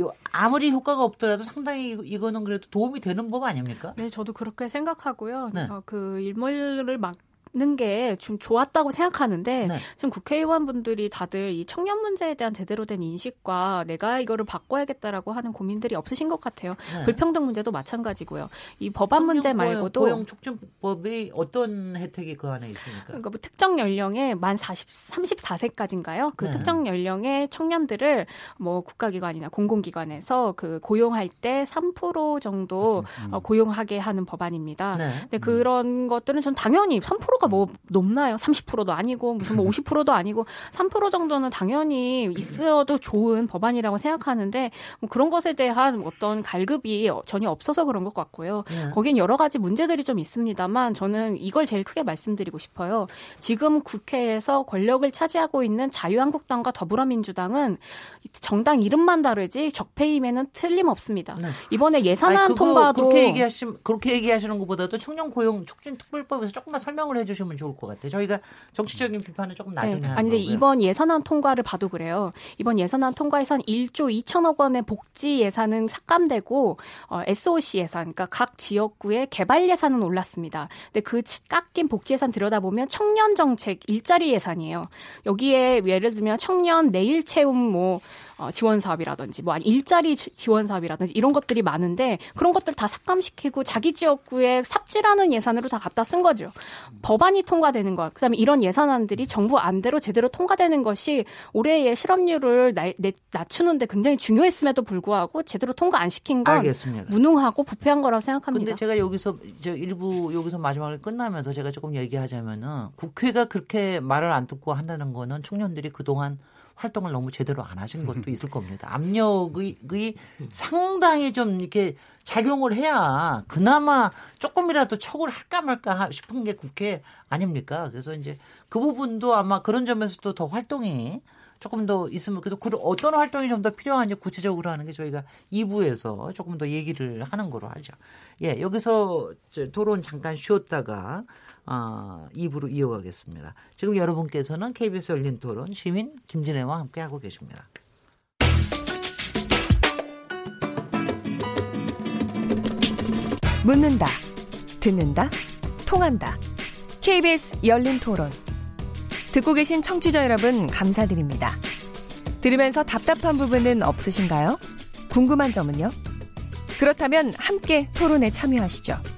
요 아무리 효과가 없더라도 상당히 이거- 이거는 그래도 도움이 되는 법 아닙니까? 네, 저도 그렇게 생각하고요. 네. 어, 그 일몰을 막 는 게 좀 좋았다고 생각하는데 네. 지금 국회의원분들이 다들 이 청년 문제에 대한 제대로 된 인식과 내가 이거를 바꿔야겠다라고 하는 고민들이 없으신 것 같아요. 네. 불평등 문제도 마찬가지고요. 이 법안 문제 말고도 고용 촉진법이 어떤 혜택이 그 안에 있습니까? 그러니까 뭐 특정 연령에 만 40, 34세까지인가요? 그 네. 특정 연령의 청년들을 뭐 국가기관이나 공공기관에서 그 고용할 때 3% 정도 맞습니다. 음. 어, 고용하게 하는 법안입니다. 네. 근데 그런 것들은 전 당연히 3% 3%가 뭐 높나요? 30%도 아니고 무슨 뭐 50%도 아니고 3% 정도는 당연히 있어도 좋은 법안이라고 생각하는데 뭐 그런 것에 대한 어떤 갈급이 전혀 없어서 그런 것 같고요. 네. 거긴 여러 가지 문제들이 좀 있습니다만 저는 이걸 제일 크게 말씀드리고 싶어요. 지금 국회에서 권력을 차지하고 있는 자유한국당과 더불어민주당은 정당 이름만 다르지 적폐임에는 틀림없습니다. 네. 이번에 예산안 아니, 통과도 그렇게 얘기하시 그렇게 얘기하시는 것보다도 청년 고용 촉진 특별법에서 조금만 설명을 해 주시면 좋을 것 같아요. 저희가 정치적인 비판은 조금 나중에 네. 아니 근데 이번 예산안 통과를 봐도 그래요. 이번 예산안 통과에선 1조 2천억 원의 복지 예산은 삭감되고 어, SOC 예산, 그러니까 각 지역구의 개발 예산은 올랐습니다. 근데 그 깎인 복지 예산 들여다보면 청년 정책 일자리 예산이에요. 여기에 예를 들면 청년 내일 채움 뭐 어, 지원 사업이라든지 뭐 아니 일자리 지원 사업이라든지 이런 것들이 많은데 그런 것들 다 삭감시키고 자기 지역구에 삽질하는 예산으로 다 갖다 쓴 거죠. 법안이 통과되는 것, 그다음에 이런 예산안들이 정부 안대로 제대로 통과되는 것이 올해의 실업률을 나, 낮추는데 굉장히 중요했음에도 불구하고 제대로 통과 안 시킨 건 알겠습니다. 무능하고 부패한 거라고 생각합니다. 근데 제가 여기서 저 일부 여기서 마지막에 끝나면서 제가 조금 얘기하자면은 국회가 그렇게 말을 안 듣고 한다는 거는 청년들이 그동안 활동을 너무 제대로 안 하신 것도 있을 겁니다. 압력의 상당히 좀 이렇게 작용을 해야 그나마 조금이라도 촉을 할까 말까 싶은 게 국회 아닙니까? 그래서 이제 그 부분도 아마 그런 점에서도 더 활동이 조금 더 있으면 그래서 그 어떤 활동이 좀 더 필요한지 구체적으로 하는 게 저희가 2부에서 조금 더 얘기를 하는 거로 하죠. 예, 여기서 토론 잠깐 쉬었다가 어, 2부로 이어가겠습니다. 지금 여러분께서는 KBS 열린 토론 시민 김진애와 함께 하고 계십니다. 묻는다, 듣는다, 통한다. KBS 열린 토론. 듣고 계신 청취자 여러분, 감사드립니다. 들으면서 답답한 부분은 없으신가요? 궁금한 점은요? 그렇다면 함께 토론에 참여하시죠.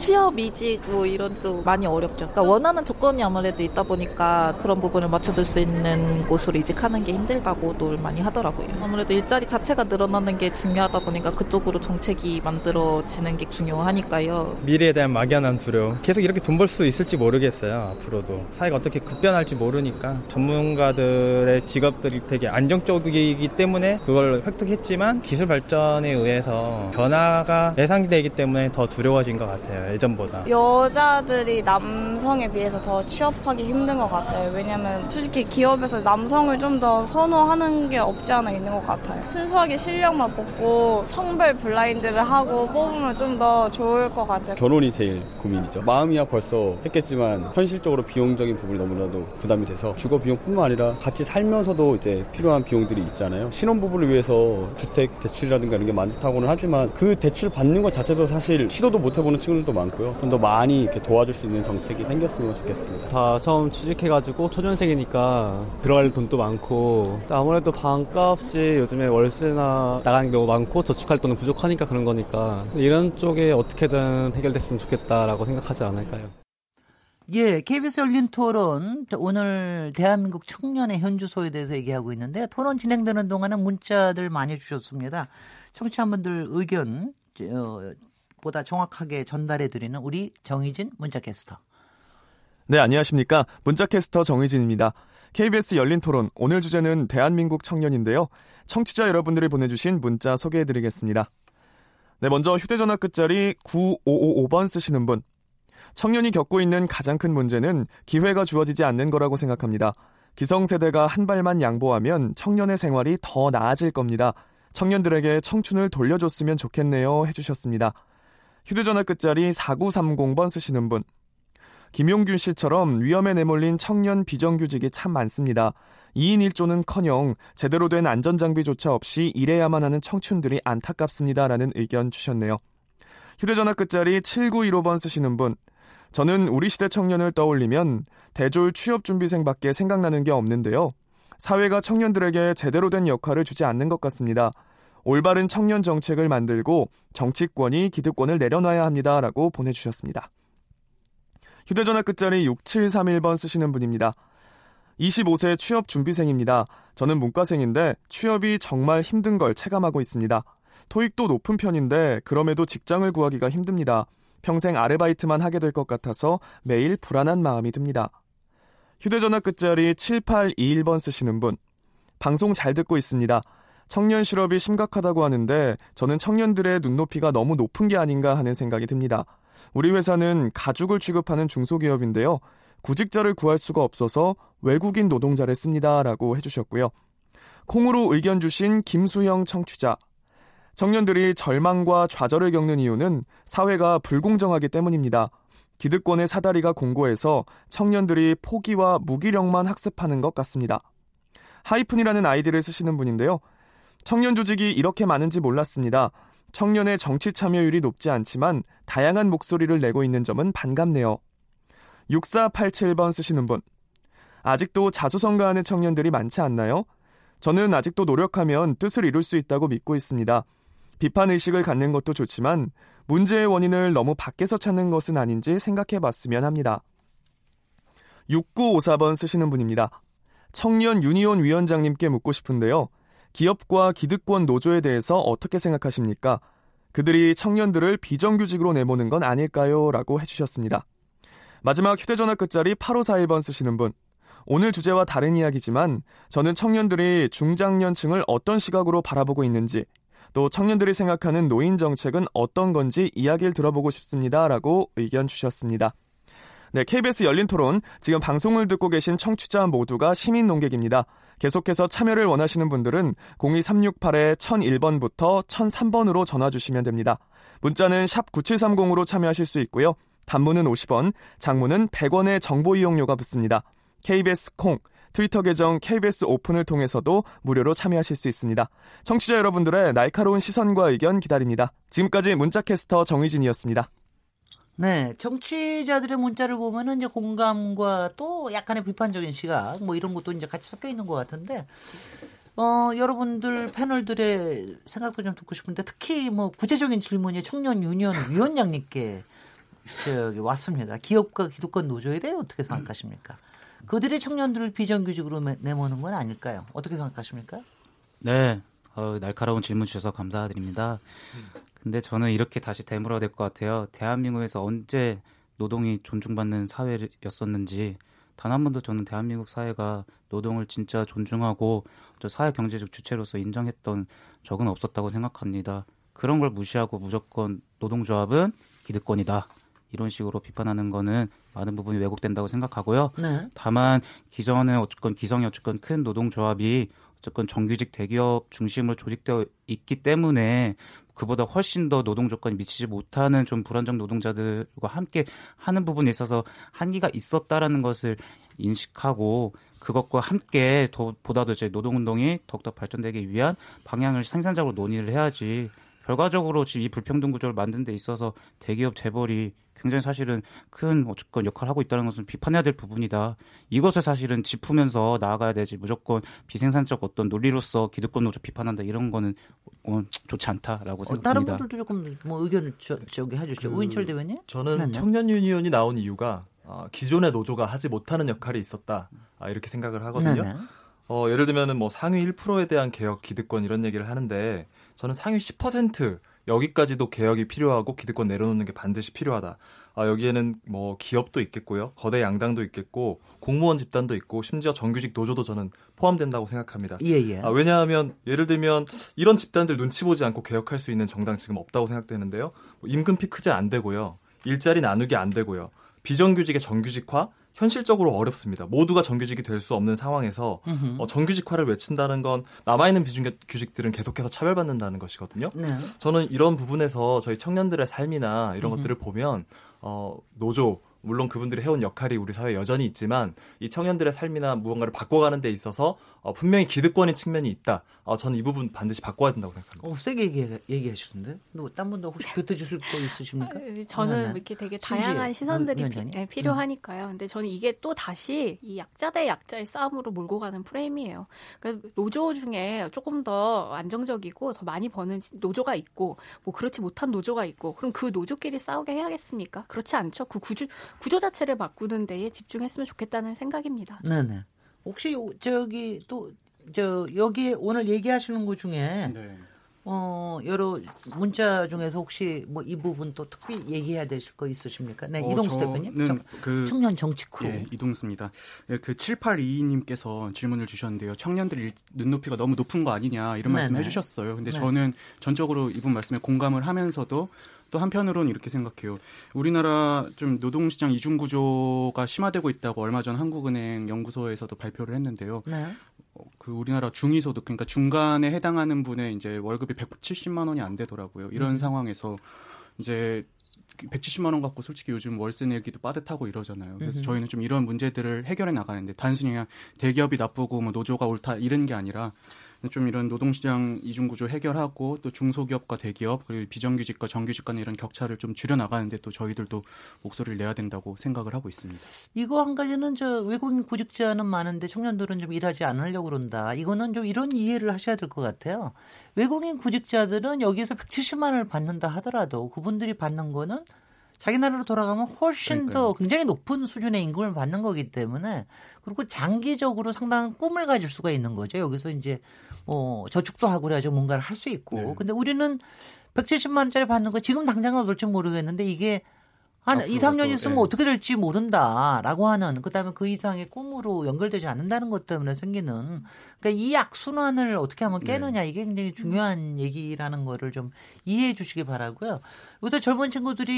취업 이직 뭐 이런 쪽 많이 어렵죠. 그러니까 원하는 조건이 아무래도 있다 보니까 그런 부분을 맞춰줄 수 있는 곳으로 이직하는 게 힘들다고도 많이 하더라고요. 아무래도 일자리 자체가 늘어나는 게 중요하다 보니까 그쪽으로 정책이 만들어지는 게 중요하니까요. 미래에 대한 막연한 두려움. 계속 이렇게 돈 벌 수 있을지 모르겠어요. 앞으로도 사회가 어떻게 급변할지 모르니까 전문가들의 직업들이 되게 안정적이기 때문에 그걸 획득했지만 기술 발전에 의해서 변화가 예상되기 때문에 더 두려워진 것 같아요. 예전보다. 여자들이 남성에 비해서 더 취업하기 힘든 것 같아요. 왜냐면 솔직히 기업에서 남성을 좀 더 선호하는 게 없지 않아 있는 것 같아요. 순수하게 실력만 뽑고 성별 블라인드를 하고 뽑으면 좀 더 좋을 것 같아요. 결혼이 제일 고민이죠. 마음이야 벌써 했겠지만 현실적으로 비용적인 부분이 너무나도 부담이 돼서 주거 비용뿐만 아니라 같이 살면서도 이제 필요한 비용들이 있잖아요. 신혼부부를 위해서 주택 대출이라든가 이런 게 많다고는 하지만 그 대출 받는 것 자체도 사실 시도도 못 해보는 친구들도 많 고요. 좀 더 많이 이렇게 도와줄 수 있는 정책이 생겼으면 좋겠습니다. 다 처음 취직해가지고 초년생이니까 들어갈 돈도 많고 아무래도 방값이 요즘에 월세나 나가는 게 너무 많고 저축할 돈은 부족하니까 그런 거니까 이런 쪽에 어떻게든 해결됐으면 좋겠다라고 생각하지 않을까요? 예, KBS 열린 토론 오늘 대한민국 청년의 현 주소에 대해서 얘기하고 있는데 토론 진행되는 동안은 문자들 많이 주셨습니다. 청취자분들 의견 어, 보다 정확하게 전달해 드리는 우리 정희진 문자캐스터. 네, 안녕하십니까. 문자캐스터 정희진입니다. KBS 열린 토론 오늘 주제는 대한민국 청년인데요. 청취자 여러분들이 보내주신 문자 소개해 드리겠습니다. 네, 먼저 휴대전화 끝자리 9555번 쓰시는 분. 청년이 겪고 있는 가장 큰 문제는 기회가 주어지지 않는 거라고 생각합니다. 기성세대가 한 발만 양보하면 청년의 생활이 더 나아질 겁니다. 청년들에게 청춘을 돌려줬으면 좋겠네요. 해주셨습니다. 휴대전화 끝자리 4930번 쓰시는 분. 김용균 씨처럼 위험에 내몰린 청년 비정규직이 참 많습니다. 2인 1조는 커녕 제대로 된 안전장비조차 없이 일해야만 하는 청춘들이 안타깝습니다. 라는 의견 주셨네요. 휴대전화 끝자리 7915번 쓰시는 분. 저는 우리 시대 청년을 떠올리면 대졸 취업준비생밖에 생각나는 게 없는데요. 사회가 청년들에게 제대로 된 역할을 주지 않는 것 같습니다. 올바른 청년 정책을 만들고 정치권이 기득권을 내려놔야 합니다. 라고 보내주셨습니다. 휴대전화 끝자리 6731번 쓰시는 분입니다. 25세 취업 준비생입니다. 저는 문과생인데 취업이 정말 힘든 걸 체감하고 있습니다. 토익도 높은 편인데 그럼에도 직장을 구하기가 힘듭니다. 평생 아르바이트만 하게 될 것 같아서 매일 불안한 마음이 듭니다. 휴대전화 끝자리 7821번 쓰시는 분. 방송 잘 듣고 있습니다. 청년 실업이 심각하다고 하는데 저는 청년들의 눈높이가 너무 높은 게 아닌가 하는 생각이 듭니다. 우리 회사는 가죽을 취급하는 중소기업인데요. 구직자를 구할 수가 없어서 외국인 노동자를 씁니다. 라고 해주셨고요. 콩으로 의견 주신 김수형 청취자. 청년들이 절망과 좌절을 겪는 이유는 사회가 불공정하기 때문입니다. 기득권의 사다리가 공고해서 청년들이 포기와 무기력만 학습하는 것 같습니다. 하이픈이라는 아이디를 쓰시는 분인데요. 청년 조직이 이렇게 많은지 몰랐습니다. 청년의 정치 참여율이 높지 않지만 다양한 목소리를 내고 있는 점은 반갑네요. 6487번 쓰시는 분. 아직도 자수성가하는 청년들이 많지 않나요? 저는 아직도 노력하면 뜻을 이룰 수 있다고 믿고 있습니다. 비판 의식을 갖는 것도 좋지만 문제의 원인을 너무 밖에서 찾는 것은 아닌지 생각해 봤으면 합니다. 6954번 쓰시는 분입니다. 청년 유니온 위원장님께 묻고 싶은데요. 기업과 기득권 노조에 대해서 어떻게 생각하십니까? 그들이 청년들을 비정규직으로 내모는 건 아닐까요? 라고 해주셨습니다. 마지막 휴대전화 끝자리 8541번 쓰시는 분. 오늘 주제와 다른 이야기지만 저는 청년들이 중장년층을 어떤 시각으로 바라보고 있는지 또 청년들이 생각하는 노인 정책은 어떤 건지 이야기를 들어보고 싶습니다. 라고 의견 주셨습니다. 네, KBS 열린 토론. 지금 방송을 듣고 계신 청취자 모두가 시민 농객입니다. 계속해서 참여를 원하시는 분들은 02368-1001번부터 1003번으로 전화 주시면 됩니다. 문자는 샵 9730으로 참여하실 수 있고요. 단문은 50원, 장문은 100원의 정보 이용료가 붙습니다. KBS 콩, 트위터 계정 KBS 오픈을 통해서도 무료로 참여하실 수 있습니다. 청취자 여러분들의 날카로운 시선과 의견 기다립니다. 지금까지 문자캐스터 정의진이었습니다. 네, 정치자들의 문자를 보면은 이제 공감과 또 약간의 비판적인 시각 뭐 이런 것도 이제 같이 섞여 있는 것 같은데 어 여러분들 패널들의 생각도 좀 듣고 싶은데 특히 뭐 구체적인 질문이 청년 유니언 위원장님께 저기 왔습니다. 기업과 기득권 노조에 대해 어떻게 생각하십니까? 그들이 청년들을 비정규직으로 내모는 건 아닐까요? 어떻게 생각하십니까? 네, 어, 날카로운 질문 주셔서 감사드립니다. 근데 저는 이렇게 다시 되물어야 될 것 같아요. 대한민국에서 언제 노동이 존중받는 사회였었는지 단 한 번도 저는 대한민국 사회가 노동을 진짜 존중하고 사회 경제적 주체로서 인정했던 적은 없었다고 생각합니다. 그런 걸 무시하고 무조건 노동조합은 기득권이다. 이런 식으로 비판하는 거는 많은 부분이 왜곡된다고 생각하고요. 네. 다만 기존에 어쨌건 기성이 어쨌건 큰 노동조합이 어쨌건 정규직 대기업 중심으로 조직되어 있기 때문에 그보다 훨씬 더 노동 조건이 미치지 못하는 좀 불안정 노동자들과 함께 하는 부분에 있어서 한계가 있었다라는 것을 인식하고 그것과 함께 더 보다도 이제 노동 운동이 더욱더 발전되기 위한 방향을 생산적으로 논의를 해야지 결과적으로 지금 이 불평등 구조를 만든 데 있어서 대기업 재벌이 굉장히 사실은 큰 어쨌건 역할을 하고 있다는 것은 비판해야 될 부분이다. 이것을 사실은 짚으면서 나아가야 되지 무조건 비생산적 어떤 논리로서 기득권 노조 비판한다 이런 거는 어, 좋지 않다라고 어, 생각합니다. 다른 분들도 조금 뭐 의견을 저, 저기 해주시죠. 그, 우인철 대변인? 저는 네네. 청년 유니온이 나온 이유가 어, 기존의 노조가 하지 못하는 역할이 있었다 아, 이렇게 생각을 하거든요. 어, 예를 들면은 뭐 상위 1%에 대한 개혁 기득권 이런 얘기를 하는데 저는 상위 10% 여기까지도 개혁이 필요하고 기득권 내려놓는 게 반드시 필요하다. 아, 여기에는 뭐 기업도 있겠고요. 거대 양당도 있겠고 공무원 집단도 있고 심지어 정규직 노조도 저는 포함된다고 생각합니다. 예, 예. 아, 왜냐하면 예를 들면 이런 집단들 눈치 보지 않고 개혁할 수 있는 정당 지금 없다고 생각되는데요. 뭐 임금 피크제 안 되고요. 일자리 나누기 안 되고요. 비정규직의 정규직화 현실적으로 어렵습니다. 모두가 정규직이 될 수 없는 상황에서 어, 정규직화를 외친다는 건 남아있는 비정규직들은 계속해서 차별받는다는 것이거든요. 네. 저는 이런 부분에서 저희 청년들의 삶이나 이런 음흠. 것들을 보면 어, 노조 물론 그분들이 해온 역할이 우리 사회에 여전히 있지만 이 청년들의 삶이나 무언가를 바꿔가는 데 있어서 어, 분명히 기득권인 측면이 있다. 어, 저는 이 부분 반드시 바꿔야 된다고 생각합니다. 어, 세게 얘기, 얘기하시는데? 딴 분도 혹시 곁들이실 거 있으십니까? 저는 네, 네. 이렇게 되게 다양한 시선들이 피, 네, 필요하니까요. 근데 저는 이게 또 다시 이 약자 대 약자의 싸움으로 몰고 가는 프레임이에요. 그러니까 노조 중에 조금 더 안정적이고 더 많이 버는 노조가 있고 뭐 그렇지 못한 노조가 있고 그럼 그 노조끼리 싸우게 해야겠습니까? 그렇지 않죠. 그 구조 구조 자체를 바꾸는 데에 집중했으면 좋겠다는 생각입니다. 네네. 혹시 저기 또 저 여기 오늘 얘기하시는 것 중에 네. 어 여러 문자 중에서 혹시 뭐 이 부분 또 특히 얘기해야 되실 거 있으십니까? 네, 어, 이동수 대표님. 그 청년 정치 크루. 예, 이동수입니다. 네, 그 7822님께서 질문을 주셨는데요. 청년들 눈높이가 너무 높은 거 아니냐 이런 말씀 해 주셨어요. 근데 네. 저는 전적으로 이분 말씀에 공감을 하면서도 또 한편으로는 이렇게 생각해요. 우리나라 좀 노동시장 이중 구조가 심화되고 있다고 얼마 전 한국은행 연구소에서도 발표를 했는데요. 네. 어, 그 우리나라 중위소득 그러니까 중간에 해당하는 분의 이제 월급이 170만 원이 안 되더라고요. 이런 음. 상황에서 이제 170만 원 갖고 솔직히 요즘 월세 내기도 빠듯하고 이러잖아요. 그래서 음 저희는 좀 이런 문제들을 해결해 나가는데 단순히 그냥 대기업이 나쁘고 뭐 노조가 옳다 이런 게 아니라 좀 이런 노동시장 이중구조 해결하고 또 중소기업과 대기업 그리고 비정규직과 정규직 간의 이런 격차를 좀 줄여 나가는데 또 저희들도 목소리를 내야 된다고 생각을 하고 있습니다. 이거 한 가지는 저 외국인 구직자는 많은데 청년들은 좀 일하지 않으려고 그런다. 이거는 좀 이런 이해를 하셔야 될 것 같아요. 외국인 구직자들은 여기서 170만 원을 받는다 하더라도 그분들이 받는 거는 자기 나라로 돌아가면 훨씬 그러니까요. 더 굉장히 높은 수준의 임금을 받는 거기 때문에 그리고 장기적으로 상당한 꿈을 가질 수가 있는 거죠. 여기서 이제 뭐 저축도 하고 그래야죠. 뭔가를 할 수 있고. 네. 근데 우리는 170만 원짜리 받는 거 지금 당장은 어떨지 모르겠는데 이게 한 2, 3년 있으면 네. 어떻게 될지 모른다라고 하는 그다음에 그 이상의 꿈으로 연결되지 않는다는 것 때문에 생기는 그러니까 이 악순환을 어떻게 하면 깨느냐 네. 이게 굉장히 중요한 얘기라는 거를 좀 이해해 주시기 바라고요. 요새 젊은 친구들이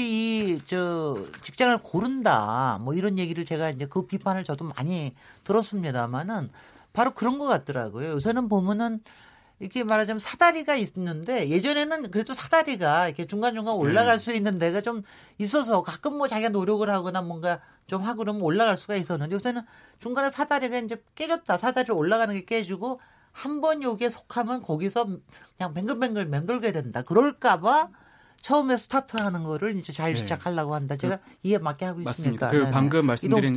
이 저 직장을 고른다 뭐 이런 얘기를 제가 이제 그 비판을 저도 많이 들었습니다만은 바로 그런 것 같더라고요. 요새는 보면은 이렇게 말하자면 사다리가 있는데 예전에는 그래도 사다리가 이렇게 중간중간 올라갈 네. 수 있는 데가 좀 있어서 가끔 뭐 자기가 노력을 하거나 뭔가 좀 하고 그러면 올라갈 수가 있었는데 요새는 중간에 사다리가 이제 깨졌다. 사다리를 올라가는 게 깨지고 한 번 여기에 속하면 거기서 그냥 뱅글뱅글 맴돌게 된다. 그럴까봐 처음에 스타트하는 거를 이제 잘 네. 시작하려고 한다. 제가 그, 이해 맞게 하고 있습니다. 그 방금 말씀드린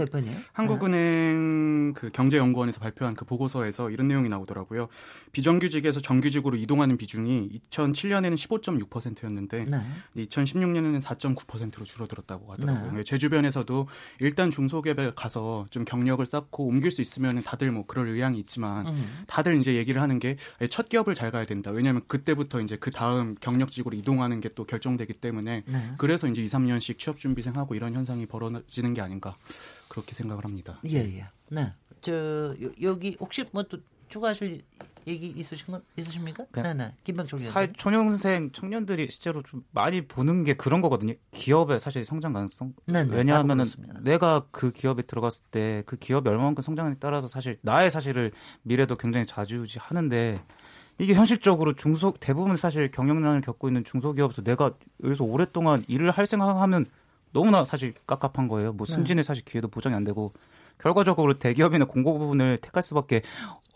한국은행 그 경제연구원에서 발표한 그 보고서에서 이런 내용이 나오더라고요. 비정규직에서 정규직으로 이동하는 비중이 2007년에는 15.6%였는데 네. 2016년에는 4.9%로 줄어들었다고 하더라고요. 네. 제 주변에서도 일단 중소기업에 가서 좀 경력을 쌓고 옮길 수 있으면 다들 뭐 그럴 의향이 있지만 음. 다들 이제 얘기를 하는 게 첫 기업을 잘 가야 된다. 왜냐하면 그때부터 이제 그 다음 경력직으로 이동하는 게 또 결정되기 때문에 네. 그래서 이제 2, 3년씩 취업 준비생하고 이런 현상이 벌어지는 게 아닌가 그렇게 생각을 합니다. 예, 예. 네. 저 여기 혹시 뭐 또 추가하실 얘기 있으신 건 있으십니까? 네, 네. 김병철 사회 초년생 청년들이 실제로 좀 많이 보는 게 그런 거거든요. 기업의 사실 성장 가능성. 네네, 네. 왜냐하면은 내가 그 기업에 들어갔을 때 그 기업이 얼마만큼 성장하느냐에 따라서 사실 나의 사실을 미래도 굉장히 좌지우지하는데 이게 현실적으로 중소 대부분 사실 경영난을 겪고 있는 중소기업에서 내가 여기서 오랫동안 일을 할 생각하면 너무나 사실 깝깝한 거예요. 뭐 네. 승진의 사실 기회도 보장이 안 되고 결과적으로 대기업이나 공고 부분을 택할 수밖에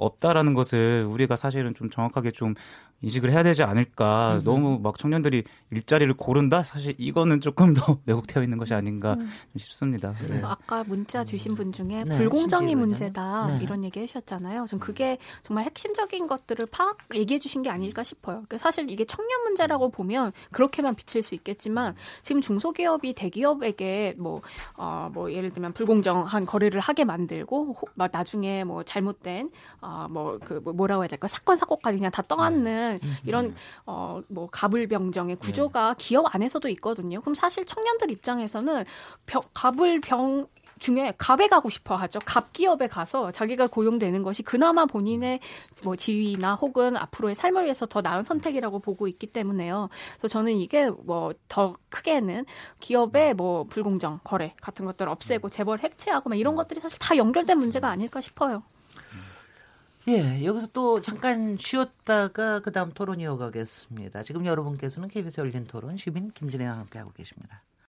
없다라는 것을 우리가 사실은 좀 정확하게 좀 인식을 해야 되지 않을까. 음. 너무 막 청년들이 일자리를 고른다? 사실 이거는 조금 더 왜곡되어 있는 것이 아닌가 음. 싶습니다. 그래서 네. 아까 문자 주신 분 중에 네, 불공정이 문제다 네. 이런 얘기 해주셨잖아요. 좀 그게 정말 핵심적인 것들을 파악 얘기해 주신 게 아닐까 싶어요. 그러니까 사실 이게 청년 문제라고 보면 그렇게만 비칠 수 있겠지만 지금 중소기업이 대기업에게 뭐, 어, 뭐 예를 들면 불공정한 거래를 하게 만들고 막 나중에 뭐 잘못된 어, 뭐그 뭐 뭐라고 해야 될까 사건 사고까지 그냥 다 떠안는 네. 이런 어 뭐 가불병정의 구조가 네. 기업 안에서도 있거든요. 그럼 사실 청년들 입장에서는 병, 가불병 중에 갑에 가고 싶어 하죠. 갑 기업에 가서 자기가 고용되는 것이 그나마 본인의 뭐 지위나 혹은 앞으로의 삶을 위해서 더 나은 선택이라고 보고 있기 때문에요. 그래서 저는 이게 뭐 더 크게는 기업의 뭐 불공정 거래 같은 것들을 없애고 재벌 해체하고 막 이런 것들이 사실 다 연결된 문제가 아닐까 싶어요. 예, 여기서 또 잠깐 쉬었다가 그 다음 토론 이어가겠습니다. 지금 여러분께서는 KBS 열린 토론 시민 김진애와 함께하고 계십니다.